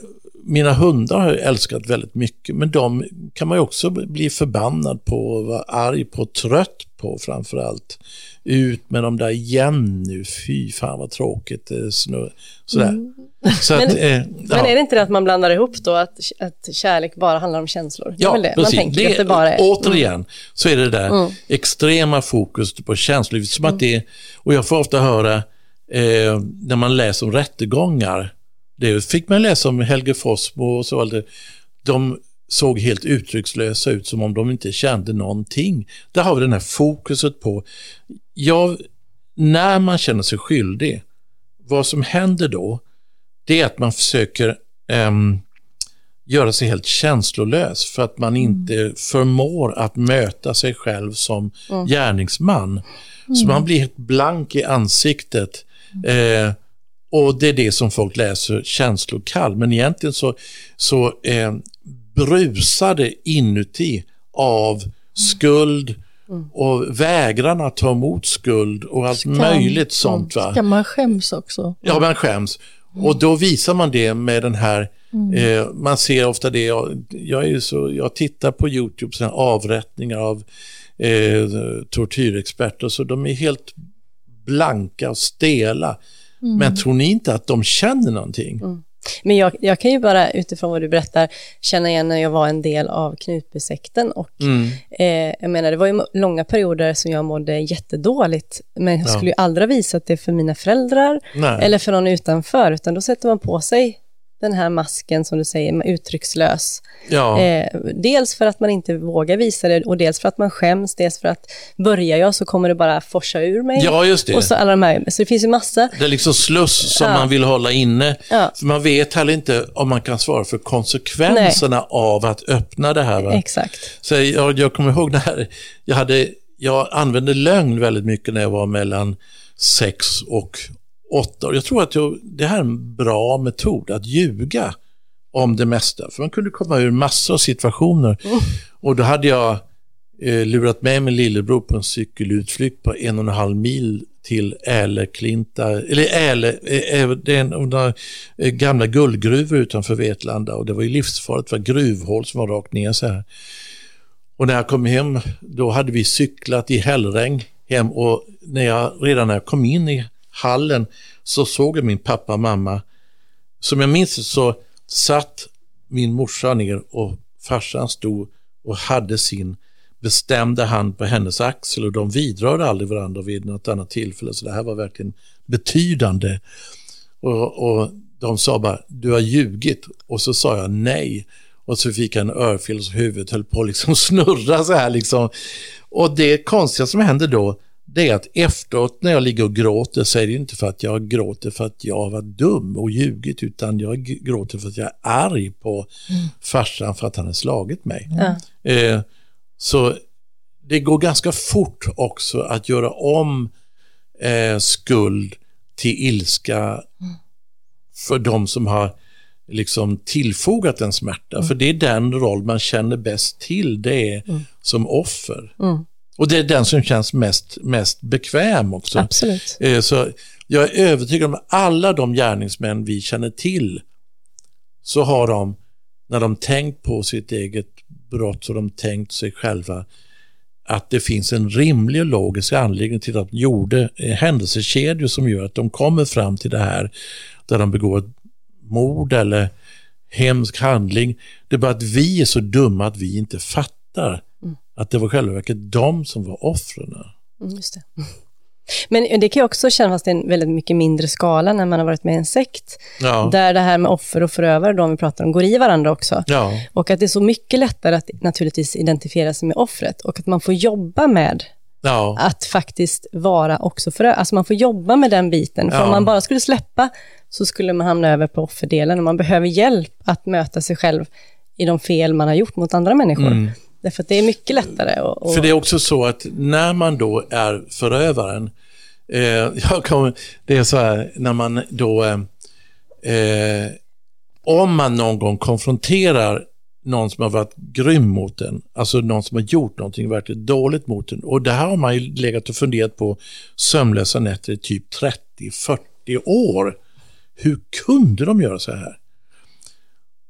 mina hundar har jag älskat väldigt mycket, men de kan man ju också bli förbannad på, vara arg på, trött på framför allt. Ut med de där igen nu, fy fan vad tråkigt. eh, sådär. Så att, Men- eh, Men ja. är det inte det att man blandar ihop då, att, att kärlek bara handlar om känslor? Det Ja, det. Man precis. tänker att det bara är... Mm. Återigen så är det där extrema fokus på känslolivet. Som Mm. att det, och jag får ofta höra eh, när man läser om rättegångar, det fick man läsa om Helge Fossmo och så, eller, de såg helt uttryckslösa ut som om de inte kände någonting. Där har vi den här fokuset på, ja, när man känner sig skyldig, vad som händer då, det är att man försöker ehm, göra sig helt känslolös för att man inte förmår att möta sig själv som gärningsman. Så man blir helt blank i ansiktet. Eh, och det är det som folk läser känslokall. Men egentligen så, så eh, brusar det inuti av skuld och vägran att ta emot skuld och allt möjligt sånt. Va? Ska man skäms också? Ja, man skäms. Och då visar man det med den här, eh, man ser ofta det, jag, jag, så, jag tittar på YouTube, såna här avrättningar av eh, tortyrexperter, så de är helt blanka och stela. Men tror ni inte att de känner någonting? Men jag, jag kan ju bara utifrån vad du berättar känna igen när jag var en del av Knutbysekten och Mm. eh, jag menar det var ju långa perioder som jag mådde jättedåligt men jag skulle ju aldrig ha visat det för mina föräldrar Nej. eller för någon utanför utan då sätter man på sig den här masken som du säger, uttryckslös. Ja. Eh, dels för att man inte vågar visa det och dels för att man skäms, dels för att börjar jag så kommer det bara forsa ur mig. ja, just det. Och så alla de här, så det finns ju massa. Det är liksom sluss som Ja. man vill hålla inne. Ja. För man vet heller inte om man kan svara för konsekvenserna av att öppna det här. Va? Exakt. Så jag, jag kommer ihåg när jag, hade, jag använde lögn väldigt mycket när jag var mellan sex och åtta år. Jag tror att jag, det här är en bra metod, att ljuga om det mesta. För man kunde komma ur massor av situationer. Och då hade jag eh, lurat med min lillebror på en cykelutflykt på en och en halv mil till Äleklinta, eller Äle, eh, eh, det är en, några, eh, gamla guldgruvor utanför Vetlanda och det var ju livsfarligt, det var gruvhål som var rakt ner så här. Och när jag kom hem, då hade vi cyklat i hällregn hem och när jag, redan när jag kom in i hallen så såg jag min pappa och mamma. Som jag minns det så satt min morsa ner och farsan stod och hade sin bestämda hand på hennes axel och de vidrörde aldrig varandra vid något annat tillfälle. Så det här var verkligen betydande. Och, och de sa bara, du har ljugit. Och så sa jag nej. Och så fick jag en örfil och huvudet höll på att liksom snurra så här liksom. Och det konstiga som hände då, det är att efteråt när jag ligger och gråter så är det inte för att jag gråter för att jag var dum och ljugit, utan jag gråter för att jag är arg på farsan för att han har slagit mig. Ja. Eh, så det går ganska fort också att göra om eh, skuld till ilska för de som har liksom tillfogat en smärta. För det är den roll man känner bäst till, det är som offer. Och det är den som känns mest, mest bekväm också. Absolut. Eh, Så jag är övertygad om att alla de gärningsmän vi känner till så har de, när de tänkt på sitt eget brott, så har de tänkt sig själva att det finns en rimlig och logisk anledning till att de gjorde eh, händelsekedjor som gör att de kommer fram till det här där de begår ett mord eller hemsk handling. Det är bara att vi är så dumma att vi inte fattar att det var själva verket de som var offren. Mm, Just det. Men det kan ju också kännas i en väldigt mycket mindre skala när man har varit med i en sekt, Ja. där det här med offer och förövare, de vi pratar om, går i varandra också. Ja. Och att det är så mycket lättare att naturligtvis identifiera sig med offret och att man får jobba med Ja. att faktiskt vara också förövare. Alltså man får jobba med den biten. För om man bara skulle släppa så skulle man hamna över på offerdelen och man behöver hjälp att möta sig själv i de fel man har gjort mot andra människor. Mm. Därför att det är mycket lättare. Och, och... För det är också så att när man då är förövaren, eh, jag kommer, det är så här när man då, eh, eh, om man någon gång konfronterar någon som har varit grym mot en, alltså någon som har gjort någonting verkligen dåligt mot en. Och det här har man ju legat och funderat på sömnlösa nätter i typ 30-40 år. Hur kunde de göra så här?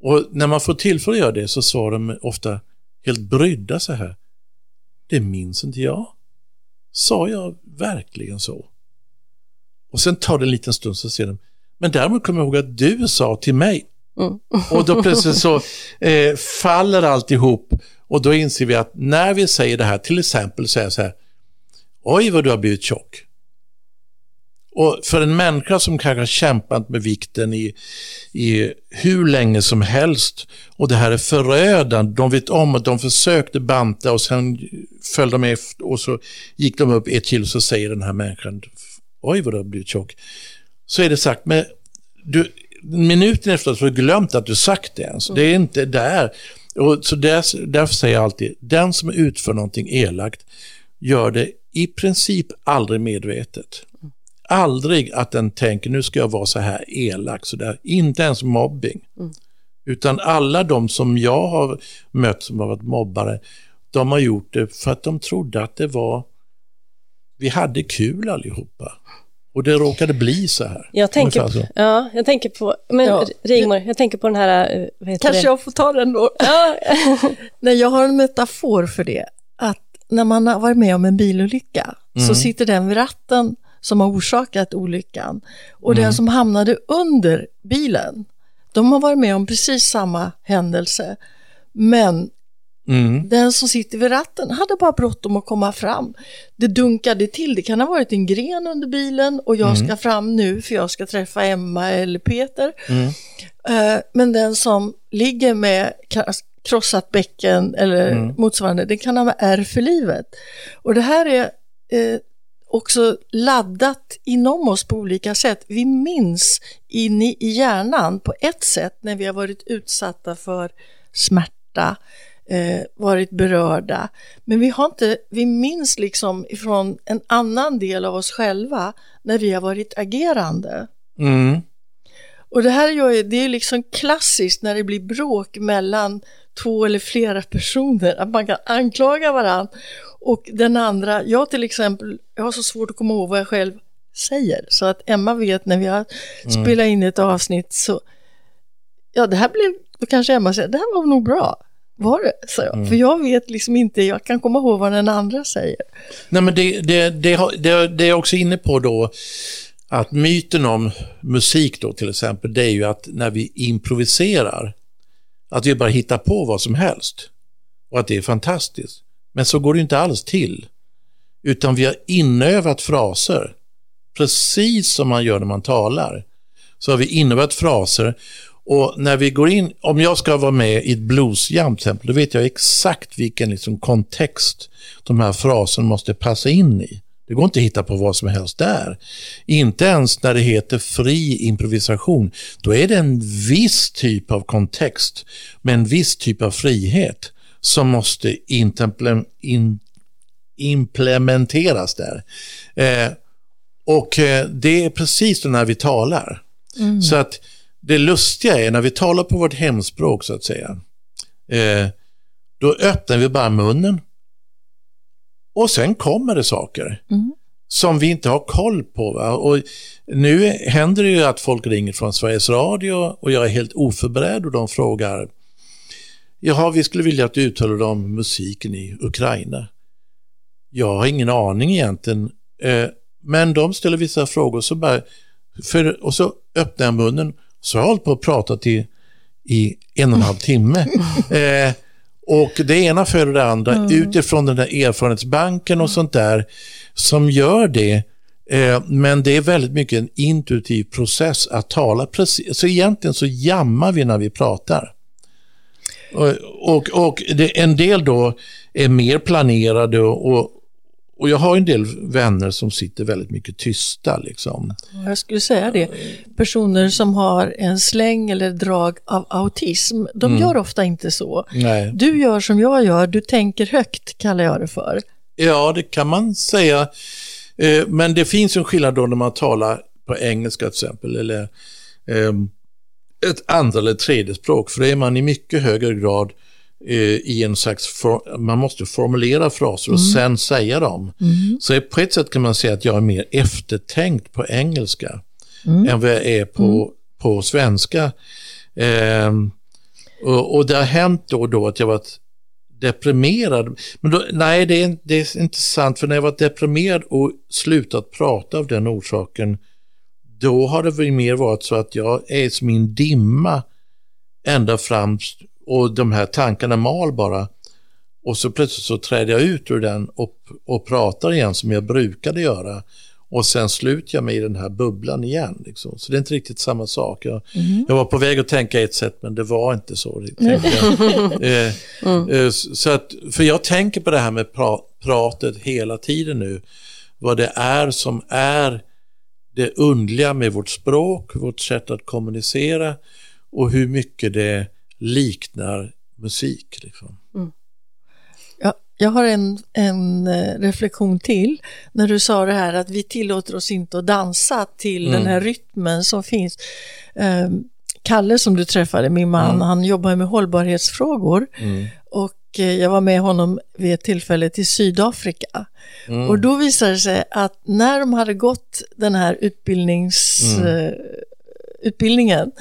Och när man får tillfälle att göra det så svarar de ofta helt brydda så här. Det minns inte jag. Sa jag verkligen så? Och sen tar det en liten stund så säger de, men däremot kommer jag ihåg att du sa till mig. Mm. och då plötsligt så eh, faller alltihop och då inser vi att när vi säger det här, till exempel säger så här, oj vad du har blivit tjock. Och för en människa som kanske har kämpat med vikten i, i hur länge som helst och det här är förödande, de vet om att de försökte banta och sen följde de efter och så gick de upp ett kilo så säger den här människan, oj vad du har blivit tjock. Så är det sagt, men du, minuten efteråt har du glömt att du sagt det ens. Det är inte där. Och så där, därför säger jag alltid, den som utför någonting elakt gör det i princip aldrig medvetet. Aldrig att den tänker nu ska jag vara så här elak, så där. inte ens mobbing. Mm. Utan alla de som jag har mött som har varit mobbare, de har gjort det för att de trodde att det var, vi hade kul allihopa. Och det råkade bli så här. Jag tänker, ja, jag tänker på, men ja. Rigmor, jag tänker på den här, eh, Kanske det? jag får ta den då. Ja. Nej, jag har en metafor för det. Att när man har varit med om en bilolycka mm. så sitter den vid ratten som har orsakat olyckan. Och mm. den som hamnade under bilen, de har varit med om precis samma händelse. Men mm. den som sitter vid ratten hade bara bråttom att komma fram. Det dunkade till, det kan ha varit en gren under bilen och jag mm. ska fram nu för jag ska träffa Emma eller Peter. Mm. Uh, men den som ligger med krossat bäcken eller mm. motsvarande, det kan ha ärr för livet. Och det här är eh, också laddat inom oss på olika sätt. Vi minns in i hjärnan på ett sätt när vi har varit utsatta för smärta, eh, varit berörda. Men vi, har inte, vi minns liksom ifrån en annan del av oss själva när vi har varit agerande. Mm. Och det här gör, det är liksom klassiskt när det blir bråk mellan två eller flera personer, att man kan anklaga varandra och den andra, jag till exempel, jag har så svårt att komma ihåg vad jag själv säger. Så att Emma vet när vi har mm. spelat in ett avsnitt så, ja det här blev, då kanske Emma säger, det här var nog bra. Var det? Så jag. Mm. För jag vet liksom inte, jag kan komma ihåg vad den andra säger. Nej men det, det, det, det, det är jag också inne på då, att myten om musik då till exempel, det är ju att när vi improviserar, att vi bara hittar på vad som helst. Och att det är fantastiskt. Men så går det inte alls till. Utan vi har inövat fraser. Precis som man gör när man talar. Så har vi inövat fraser. Och när vi går in, om jag ska vara med i ett bluesjam till exempel, då vet jag exakt vilken liksom kontext de här fraserna måste passa in i. Det går inte att hitta på vad som helst där. Inte ens när det heter fri improvisation. Då är det en viss typ av kontext med en viss typ av frihet som måste implementeras där. Eh, och eh, det är precis när vi talar. Mm. Så att det lustiga är när vi talar på vårt hemspråk så att säga. Eh, då öppnar vi bara munnen. Och sen kommer det saker. Mm. Som vi inte har koll på. Va? Och nu händer det ju att folk ringer från Sveriges Radio och jag är helt oförberedd och de frågar Jaha, vi skulle vilja att du uttalar om musiken i Ukraina. Jag har ingen aning egentligen. Eh, men de ställer vissa frågor så bara, för, och så öppnar jag munnen. Så har jag hållit på att prata till, i en och en halv timme. Och det ena föder det andra mm. utifrån den där erfarenhetsbanken och sånt där som gör det. Eh, men det är väldigt mycket en intuitiv process att tala. Precis, så egentligen så jammar vi när vi pratar. Och, och, och det, en del då är mer planerade och, och jag har en del vänner som sitter väldigt mycket tysta. Liksom. Jag skulle säga det. Personer som har en släng eller drag av autism, de Mm. gör ofta inte så. Nej. Du gör som jag gör, du tänker högt kallar jag det för. Ja, det kan man säga. Eh, Men det finns en skillnad då när man talar på engelska till exempel, eller ehm, ett andra eller tredje språk, för då är man i mycket högre grad i en slags, for, man måste formulera fraser och sen säga dem. Så på ett sätt kan man säga att jag är mer eftertänkt på engelska än vad jag är på, på svenska. Ehm, och, och det har hänt då och då att jag varit deprimerad. Men då, nej, det är, det är inte sant, för när jag var deprimerad och slutat prata av den orsaken, då har det väl mer varit så att jag är som i en dimma ända fram och de här tankarna mal bara. Och så plötsligt så träder jag ut ur den och, och pratar igen som jag brukade göra. Och sen sluter jag mig i den här bubblan igen. Liksom. Så det är inte riktigt samma sak. Jag, jag var på väg att tänka ett sätt men det var inte så. jag. eh, eh, så att, för jag tänker på det här med pra, pratet hela tiden nu. Vad det är som är det undliga med vårt språk, vårt sätt att kommunicera och hur mycket det liknar musik. Liksom. Ja, jag har en, en eh, reflektion till när du sa det här att vi tillåter oss inte att dansa till Mm. den här rytmen som finns. Eh, Kalle som du träffade, min man, Mm. han jobbar med hållbarhetsfrågor och eh, jag var med honom vid ett tillfälle till Sydafrika. Mm. Och då visade det sig att när de hade gått den här utbildnings, Mm. Utbildningen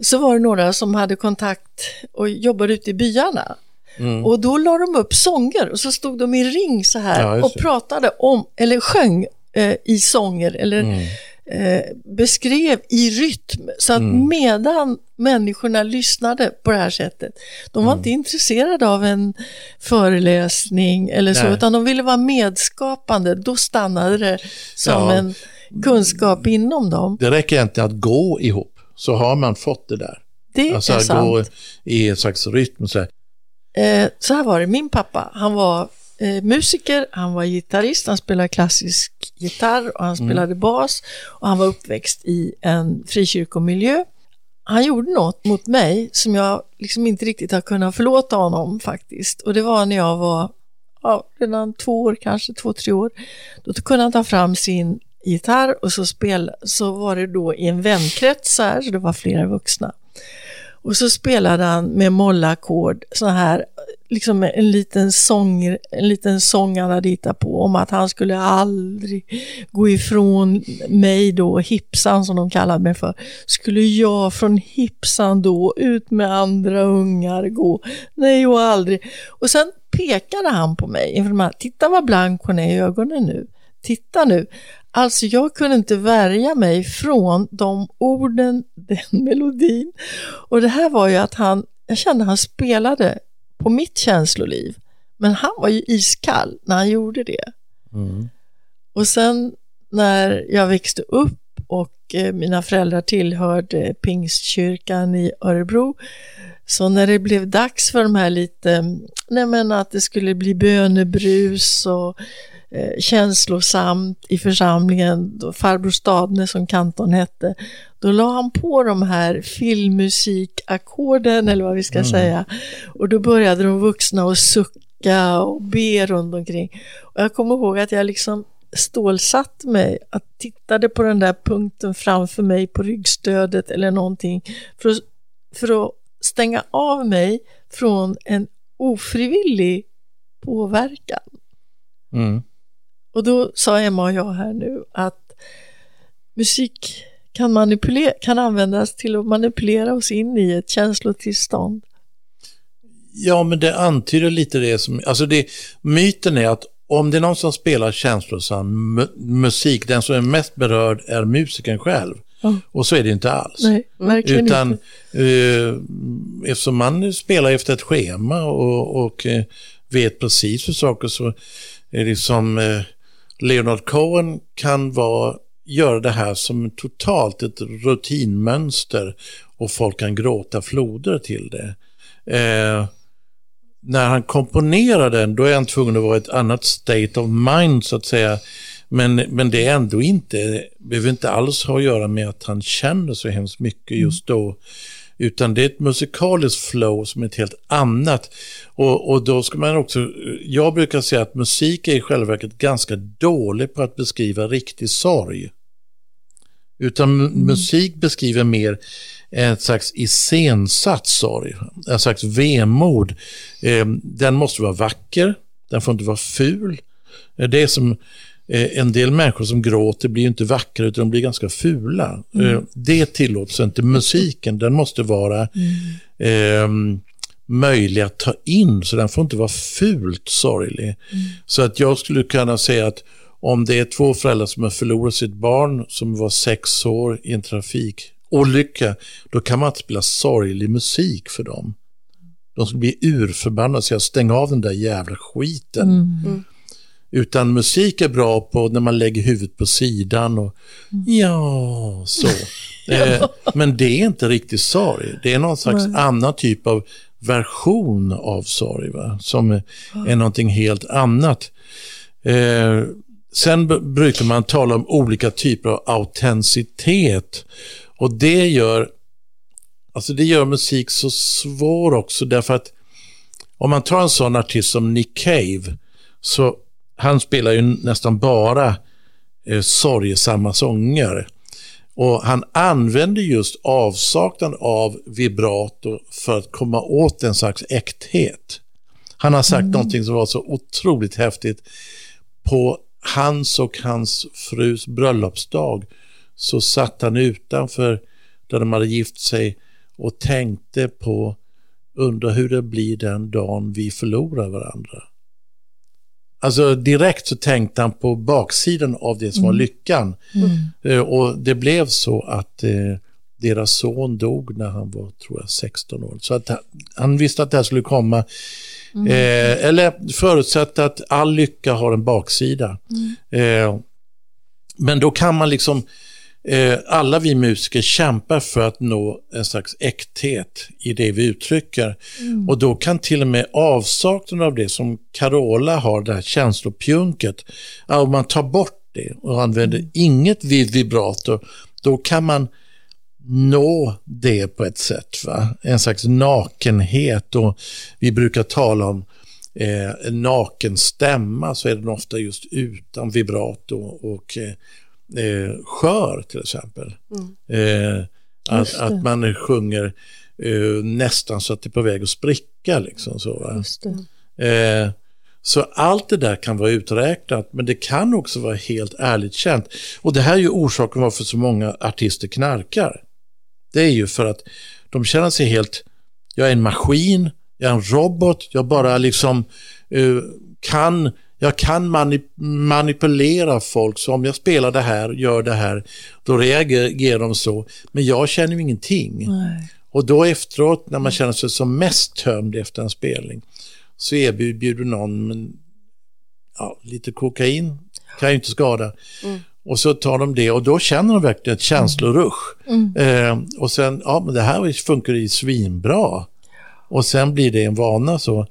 så var det några som hade kontakt och jobbade ute i byarna. Mm. Och då la de upp sånger och så stod de i ring så här Ja, och pratade om, eller sjöng eh, i sånger eller Mm. eh, beskrev i rytm. Så att Mm. medan människorna lyssnade på det här sättet, de var inte intresserade av en föreläsning eller så, Nej. utan de ville vara medskapande. Då stannade det som Ja. en kunskap inom dem. Det räcker egentligen att gå ihop så har man fått det där. Det Alltså är sant. gå i en slags rytm. Så här. Eh, så här var det, min pappa, han var eh, musiker, han var gitarrist, han spelade klassisk gitarr och han spelade bas och han var uppväxt i en frikyrkomiljö. Han gjorde något mot mig som jag liksom inte riktigt har kunnat förlåta honom faktiskt. Och det var när jag var ja, redan två år, kanske två, tre år. Då kunde han ta fram sin gitarr och så, spel, så var det då i en vänkrets så här, så det var flera vuxna. Och så spelade han med mollackord, så här, liksom en liten sång, en liten sång han hade hittat på om att han skulle aldrig gå ifrån mig då, hipsan som de kallade mig för. Skulle jag från hipsan då ut med andra ungar gå? Nej och aldrig. Och sen pekade han på mig inför de här, titta vad blank hon är i ögonen nu. Titta nu. Alltså jag kunde inte värja mig från de orden, den melodin. Och det här var ju att han, jag kände han spelade på mitt känsloliv. Men han var ju iskall när han gjorde det. Mm. Och sen när jag växte upp och eh, mina föräldrar tillhörde Pingstkyrkan i Örebro, så när det blev dags för de här lite, nej men att det skulle bli bönebrus och eh, känslosamt i församlingen, då farbror Stadne som kanton hette, då la han på de här filmmusikackorden eller vad vi ska säga. Och då började de vuxna att sucka och be runt omkring. Och jag kommer ihåg att jag liksom stålsatte mig, att tittade på den där punkten framför mig på ryggstödet eller någonting för att, för att stänga av mig från en ofrivillig påverkan. Mm. Och då sa Emma och jag här nu att musik kan, manipulera, kan användas till att manipulera oss in i ett känslotillstånd. Ja, men det antyder lite det som, alltså det, myten är att om det är någon som spelar känslosam mu- musik, den som är mest berörd är musikern själv. Ja. Och så är det inte alls. Nej, verkligen Utan inte. eh, eftersom man spelar efter ett schema och, och eh, vet precis hur saker så är det som eh, Leonard Cohen kan vara, göra det här som totalt ett rutinmönster och folk kan gråta floder till det. Eh, när han komponerar den, då är han tvungen att vara ett annat state of mind så att säga. Men, men det är ändå inte, behöver inte alls ha att göra med att han känner så hemskt mycket just då. Utan det är ett musikaliskt flow som är ett helt annat. Och, och då ska man också, jag brukar säga att musik är i själva verket ganska dålig på att beskriva riktig sorg. Utan mm. musik beskriver mer ett slags iscensatt sorg, ett slags vemod. Eh, den måste vara vacker, den får inte vara ful. Det är som en del människor som gråter blir inte vackra utan de blir ganska fula. Mm. Det tillåts inte. Musiken, den måste vara mm. eh, möjlig att ta in, så den får inte vara fult sorglig. Mm. Så att jag skulle kunna säga att om det är två föräldrar som har förlorat sitt barn som var sex år i en trafikolycka, då kan man inte spela sorglig musik för dem. De skulle bli urförbannade och säga stäng av den där jävla skiten. Mm. Utan musik är bra på när man lägger huvudet på sidan och mm. ja, så. eh, men det är inte riktigt sorg. Det är någon slags Nej. annan typ av version av sorg, va? som är, är någonting helt annat. Eh, Sen brukar man tala om olika typer av autenticitet. Och det gör, alltså det gör musik så svår också därför att om man tar en sån artist som Nick Cave, så han spelar ju nästan bara eh, sorgesamma sånger. Och han använder just avsaknad av vibrato för att komma åt en slags äkthet. Han har sagt mm. någonting som var så otroligt häftigt. På hans och hans frus bröllopsdag så satt han utanför där de hade gift sig och tänkte på, undra hur det blir den dagen vi förlorar varandra. Alltså direkt så tänkte han på baksidan av det som mm. var lyckan. Mm. Eh, och det blev så att eh, deras son dog när han var, tror jag, 16 år. Så att han, han visste att det här skulle komma. Mm. Eh, eller förutsatt att all lycka har en baksida. Mm. Eh, men då kan man liksom, alla vi musiker kämpar för att nå en slags äkthet i det vi uttrycker. Mm. Och då kan till och med avsaknaden av det som Carola har, det här känslopjunket, om man tar bort det och använder mm. inget vibrato, då kan man nå det på ett sätt. Va? En slags nakenhet och vi brukar tala om eh, en naken stämma så är den ofta just utan vibrato och eh, eh skör till exempel. Mm. Eh, att, att man sjunger eh, nästan så att det är på väg att spricka. Liksom, så, eh, så allt det där kan vara uträknat, men det kan också vara helt ärligt känt. Och det här är ju orsaken varför så många artister knarkar. Det är ju för att de känner sig helt, jag är en maskin, jag är en robot, jag bara liksom uh, kan, jag kan manip manipulera folk. Så om jag spelar det här, gör det här, då reagerar de så. Men jag känner ju ingenting. Nej. Och då efteråt, när man känner sig som mest tömd efter en spelning, så erbjuder någon men, ja, lite kokain, kan ju inte skada. Mm. Och så tar de det och då känner de verkligen ett känslorush. Mm. Eh, och sen, ja men det här funkar ju svinbra. Och sen blir det en vana så.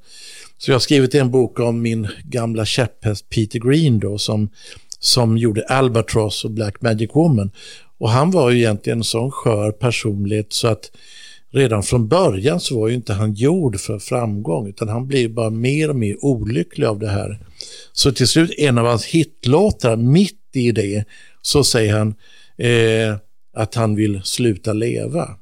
Så jag har skrivit en bok om min gamla käpphäst Peter Green då som, som gjorde Albatross och Black Magic Woman. Och han var ju egentligen en sån skör personlighet så att redan från början så var ju inte han gjord för framgång utan han blev bara mer och mer olycklig av det här. Så till slut en av hans hitlåtar, mitt i det, så säger han eh, att han vill sluta leva.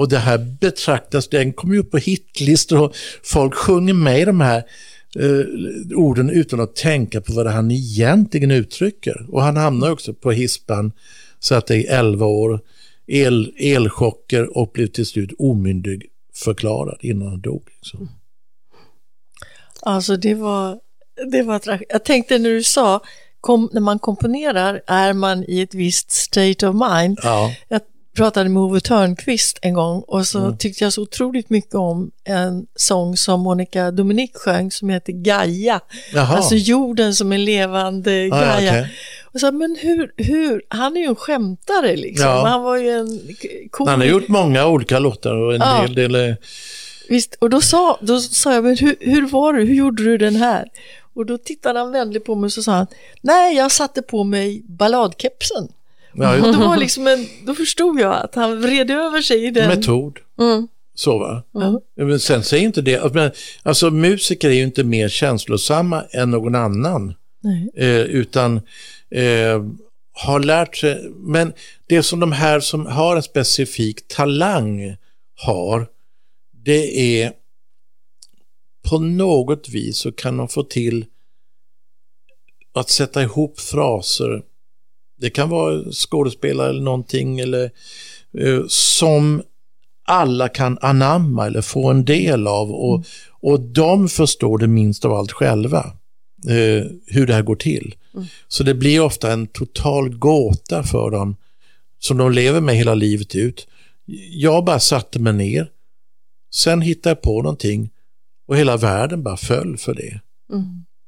Och det här betraktas, den kommer ju upp på hitlistor och folk sjunger med de här eh, orden utan att tänka på vad det han egentligen uttrycker. Och han hamnar också på hispan, så att det är 11 år, el, elchocker och blev till slut omyndig förklarad innan han dog. Så. Alltså det var, det var Jag tänkte när du sa kom, när man komponerar är man i ett visst state of mind. Ja. Jag pratade med Ove Törnqvist en gång och så mm. tyckte jag så otroligt mycket om en sång som Monica Dominic sjöng som heter Gaia. Jaha. Alltså jorden som en levande ah, Gaia. Okay. Och så, men hur, hur, han är ju en skämtare liksom. Ja. Han var ju en cool... Han har gjort många olika låtar och en ja. hel del Visst, och då sa, då sa jag, men hur, hur var det, hur gjorde du den här? Och då tittade han vänligt på mig och så sa han, nej jag satte på mig balladkepsen. Ja, Och då, var liksom en, då förstod jag att han vred över sig i den. metod. Mm. Så va? Ja. Men sen säger inte det, men, alltså musiker är ju inte mer känslosamma än någon annan. Nej. Eh, utan eh, har lärt sig, men det som de här som har en specifik talang har, det är på något vis så kan de få till att sätta ihop fraser. Det kan vara skådespelare eller någonting eller eh, som alla kan anamma eller få en del av och, och de förstår det minst av allt själva eh, hur det här går till. Så det blir ofta en total gåta för dem som de lever med hela livet ut. Jag bara satte mig ner, sen hittade jag på någonting och hela världen bara föll för det.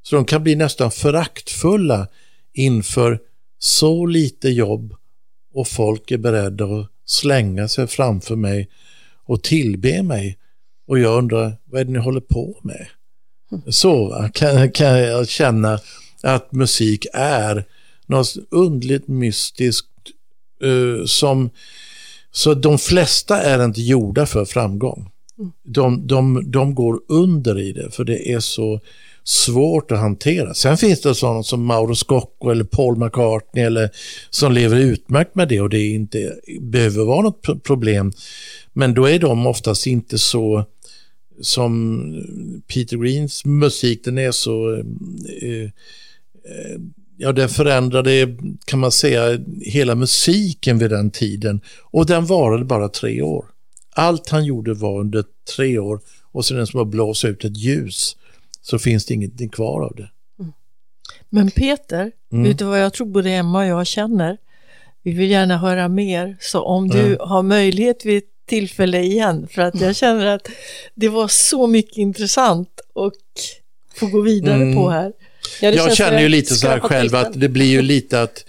Så de kan bli nästan föraktfulla inför så lite jobb och folk är beredda att slänga sig framför mig och tillbe mig. Och jag undrar, vad är det ni håller på med? Så? Kan, kan jag känna att musik är något underligt mystiskt eh, som så de flesta är inte gjorda för framgång. De, de, de går under i det för det är så svårt att hantera. Sen finns det sådana som Mauro Scocco eller Paul McCartney eller, som lever utmärkt med det och det inte behöver vara något problem. Men då är de oftast inte så som Peter Greens musik, den är så eh, eh, ja, den förändrade, kan man säga, hela musiken vid den tiden. Och den varade bara tre år. Allt han gjorde var under tre år och sen är det som att blåsa ut ett ljus så finns det ingenting kvar av det. Men Peter, Mm. vet du vad jag tror både Emma och jag känner? Vi vill gärna höra mer, så om du har möjlighet vid ett tillfälle igen, för att jag känner att det var så mycket intressant och få gå vidare Mm. på här. Ja, jag känner ju jag lite så här själv att det blir ju lite att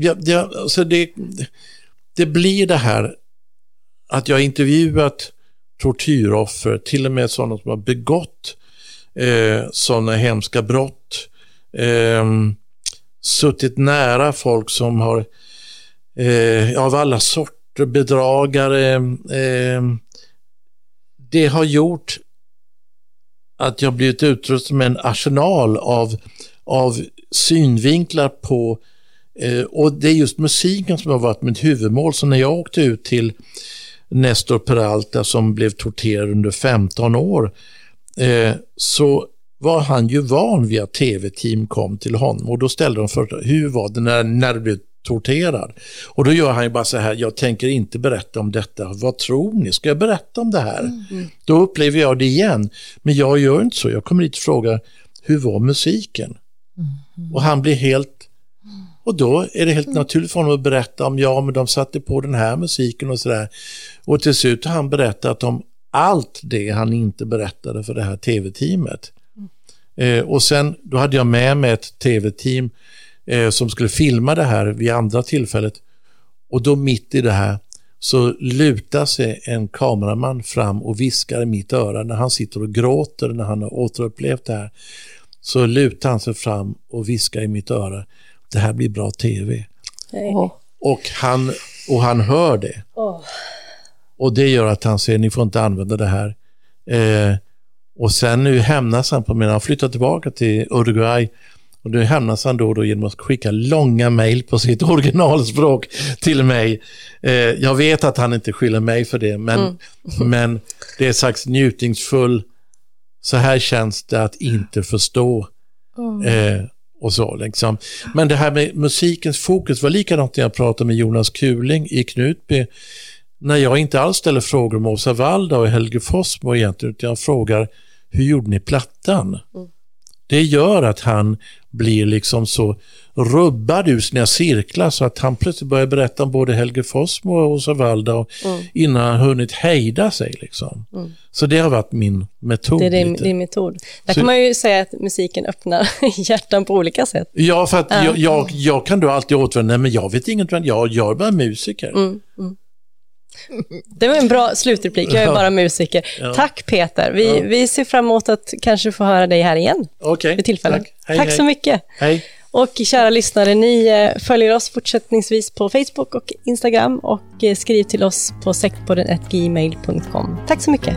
ja, ja, alltså det, det blir det här att jag intervjuat tortyroffer, till och med sådana som har begått eh, sådana hemska brott. Eh, suttit nära folk som har eh, av alla sorter, bedragare. Eh, det har gjort att jag blivit utrustad med en arsenal av, av synvinklar på eh, och det är just musiken som har varit mitt huvudmål. Så när jag åkte ut till Nestor Peralta som blev torterad under 15 år. Eh, så var han ju van vid att tv-team kom till honom. Och då ställde de frågan, hur var det när, när du blev torterad? Och då gör han ju bara så här, jag tänker inte berätta om detta, vad tror ni, ska jag berätta om det här? Då upplever jag det igen, men jag gör inte så, jag kommer dit och frågar, hur var musiken? Och han blir helt och då är det helt naturligt för honom att berätta om, ja men de satte på den här musiken och sådär. Och till slut har han berättat om allt det han inte berättade för det här tv-teamet. Eh, och sen, då hade jag med mig ett tv-team eh, som skulle filma det här vid andra tillfället. Och då mitt i det här så lutar sig en kameraman fram och viskar i mitt öra när han sitter och gråter när han har återupplevt det här. Så lutar han sig fram och viskar i mitt öra, det här blir bra tv. Åh, Och han, och han hör det. Åh. Och det gör att han säger, ni får inte använda det här. Eh, och sen nu hämnas han på mig, han flyttar tillbaka till Uruguay. Och nu hämnas han då och då genom att skicka långa mejl på sitt originalspråk till mig. Eh, jag vet att han inte skyller mig för det, men, men det är slags njutningsfull, så här känns det att inte förstå. Eh, och så liksom. Men det här med musikens fokus var likadant när jag pratade med Jonas Kuling i Knutby. När jag inte alls ställer frågor om Åsa Waldau och Helge Fossmo egentligen, utan jag frågar hur gjorde ni plattan? Det gör att han blir liksom så rubbad ur sina cirklar så att han plötsligt börjar berätta om både Helge Fossmo och Åsa Waldau innan han hunnit hejda sig. Liksom. Så det har varit min metod. Det är din, din metod. Där Så- kan man ju säga att musiken öppnar hjärtan på olika sätt. Ja, för att Ja. jag, jag, jag kan då alltid återvända, men jag vet inget, jag, jag är bara musiker. Mm, mm. Det var en bra slutreplik, jag är bara musiker. Tack Peter, vi, vi ser fram emot att kanske få höra dig här igen Okej, tillfälle. tack. Hej, Tack hej. så mycket. Hej. Och kära lyssnare, ni eh, följer oss fortsättningsvis på Facebook och Instagram och eh, skriv till oss på sektpodden.gmail.com. Tack så mycket.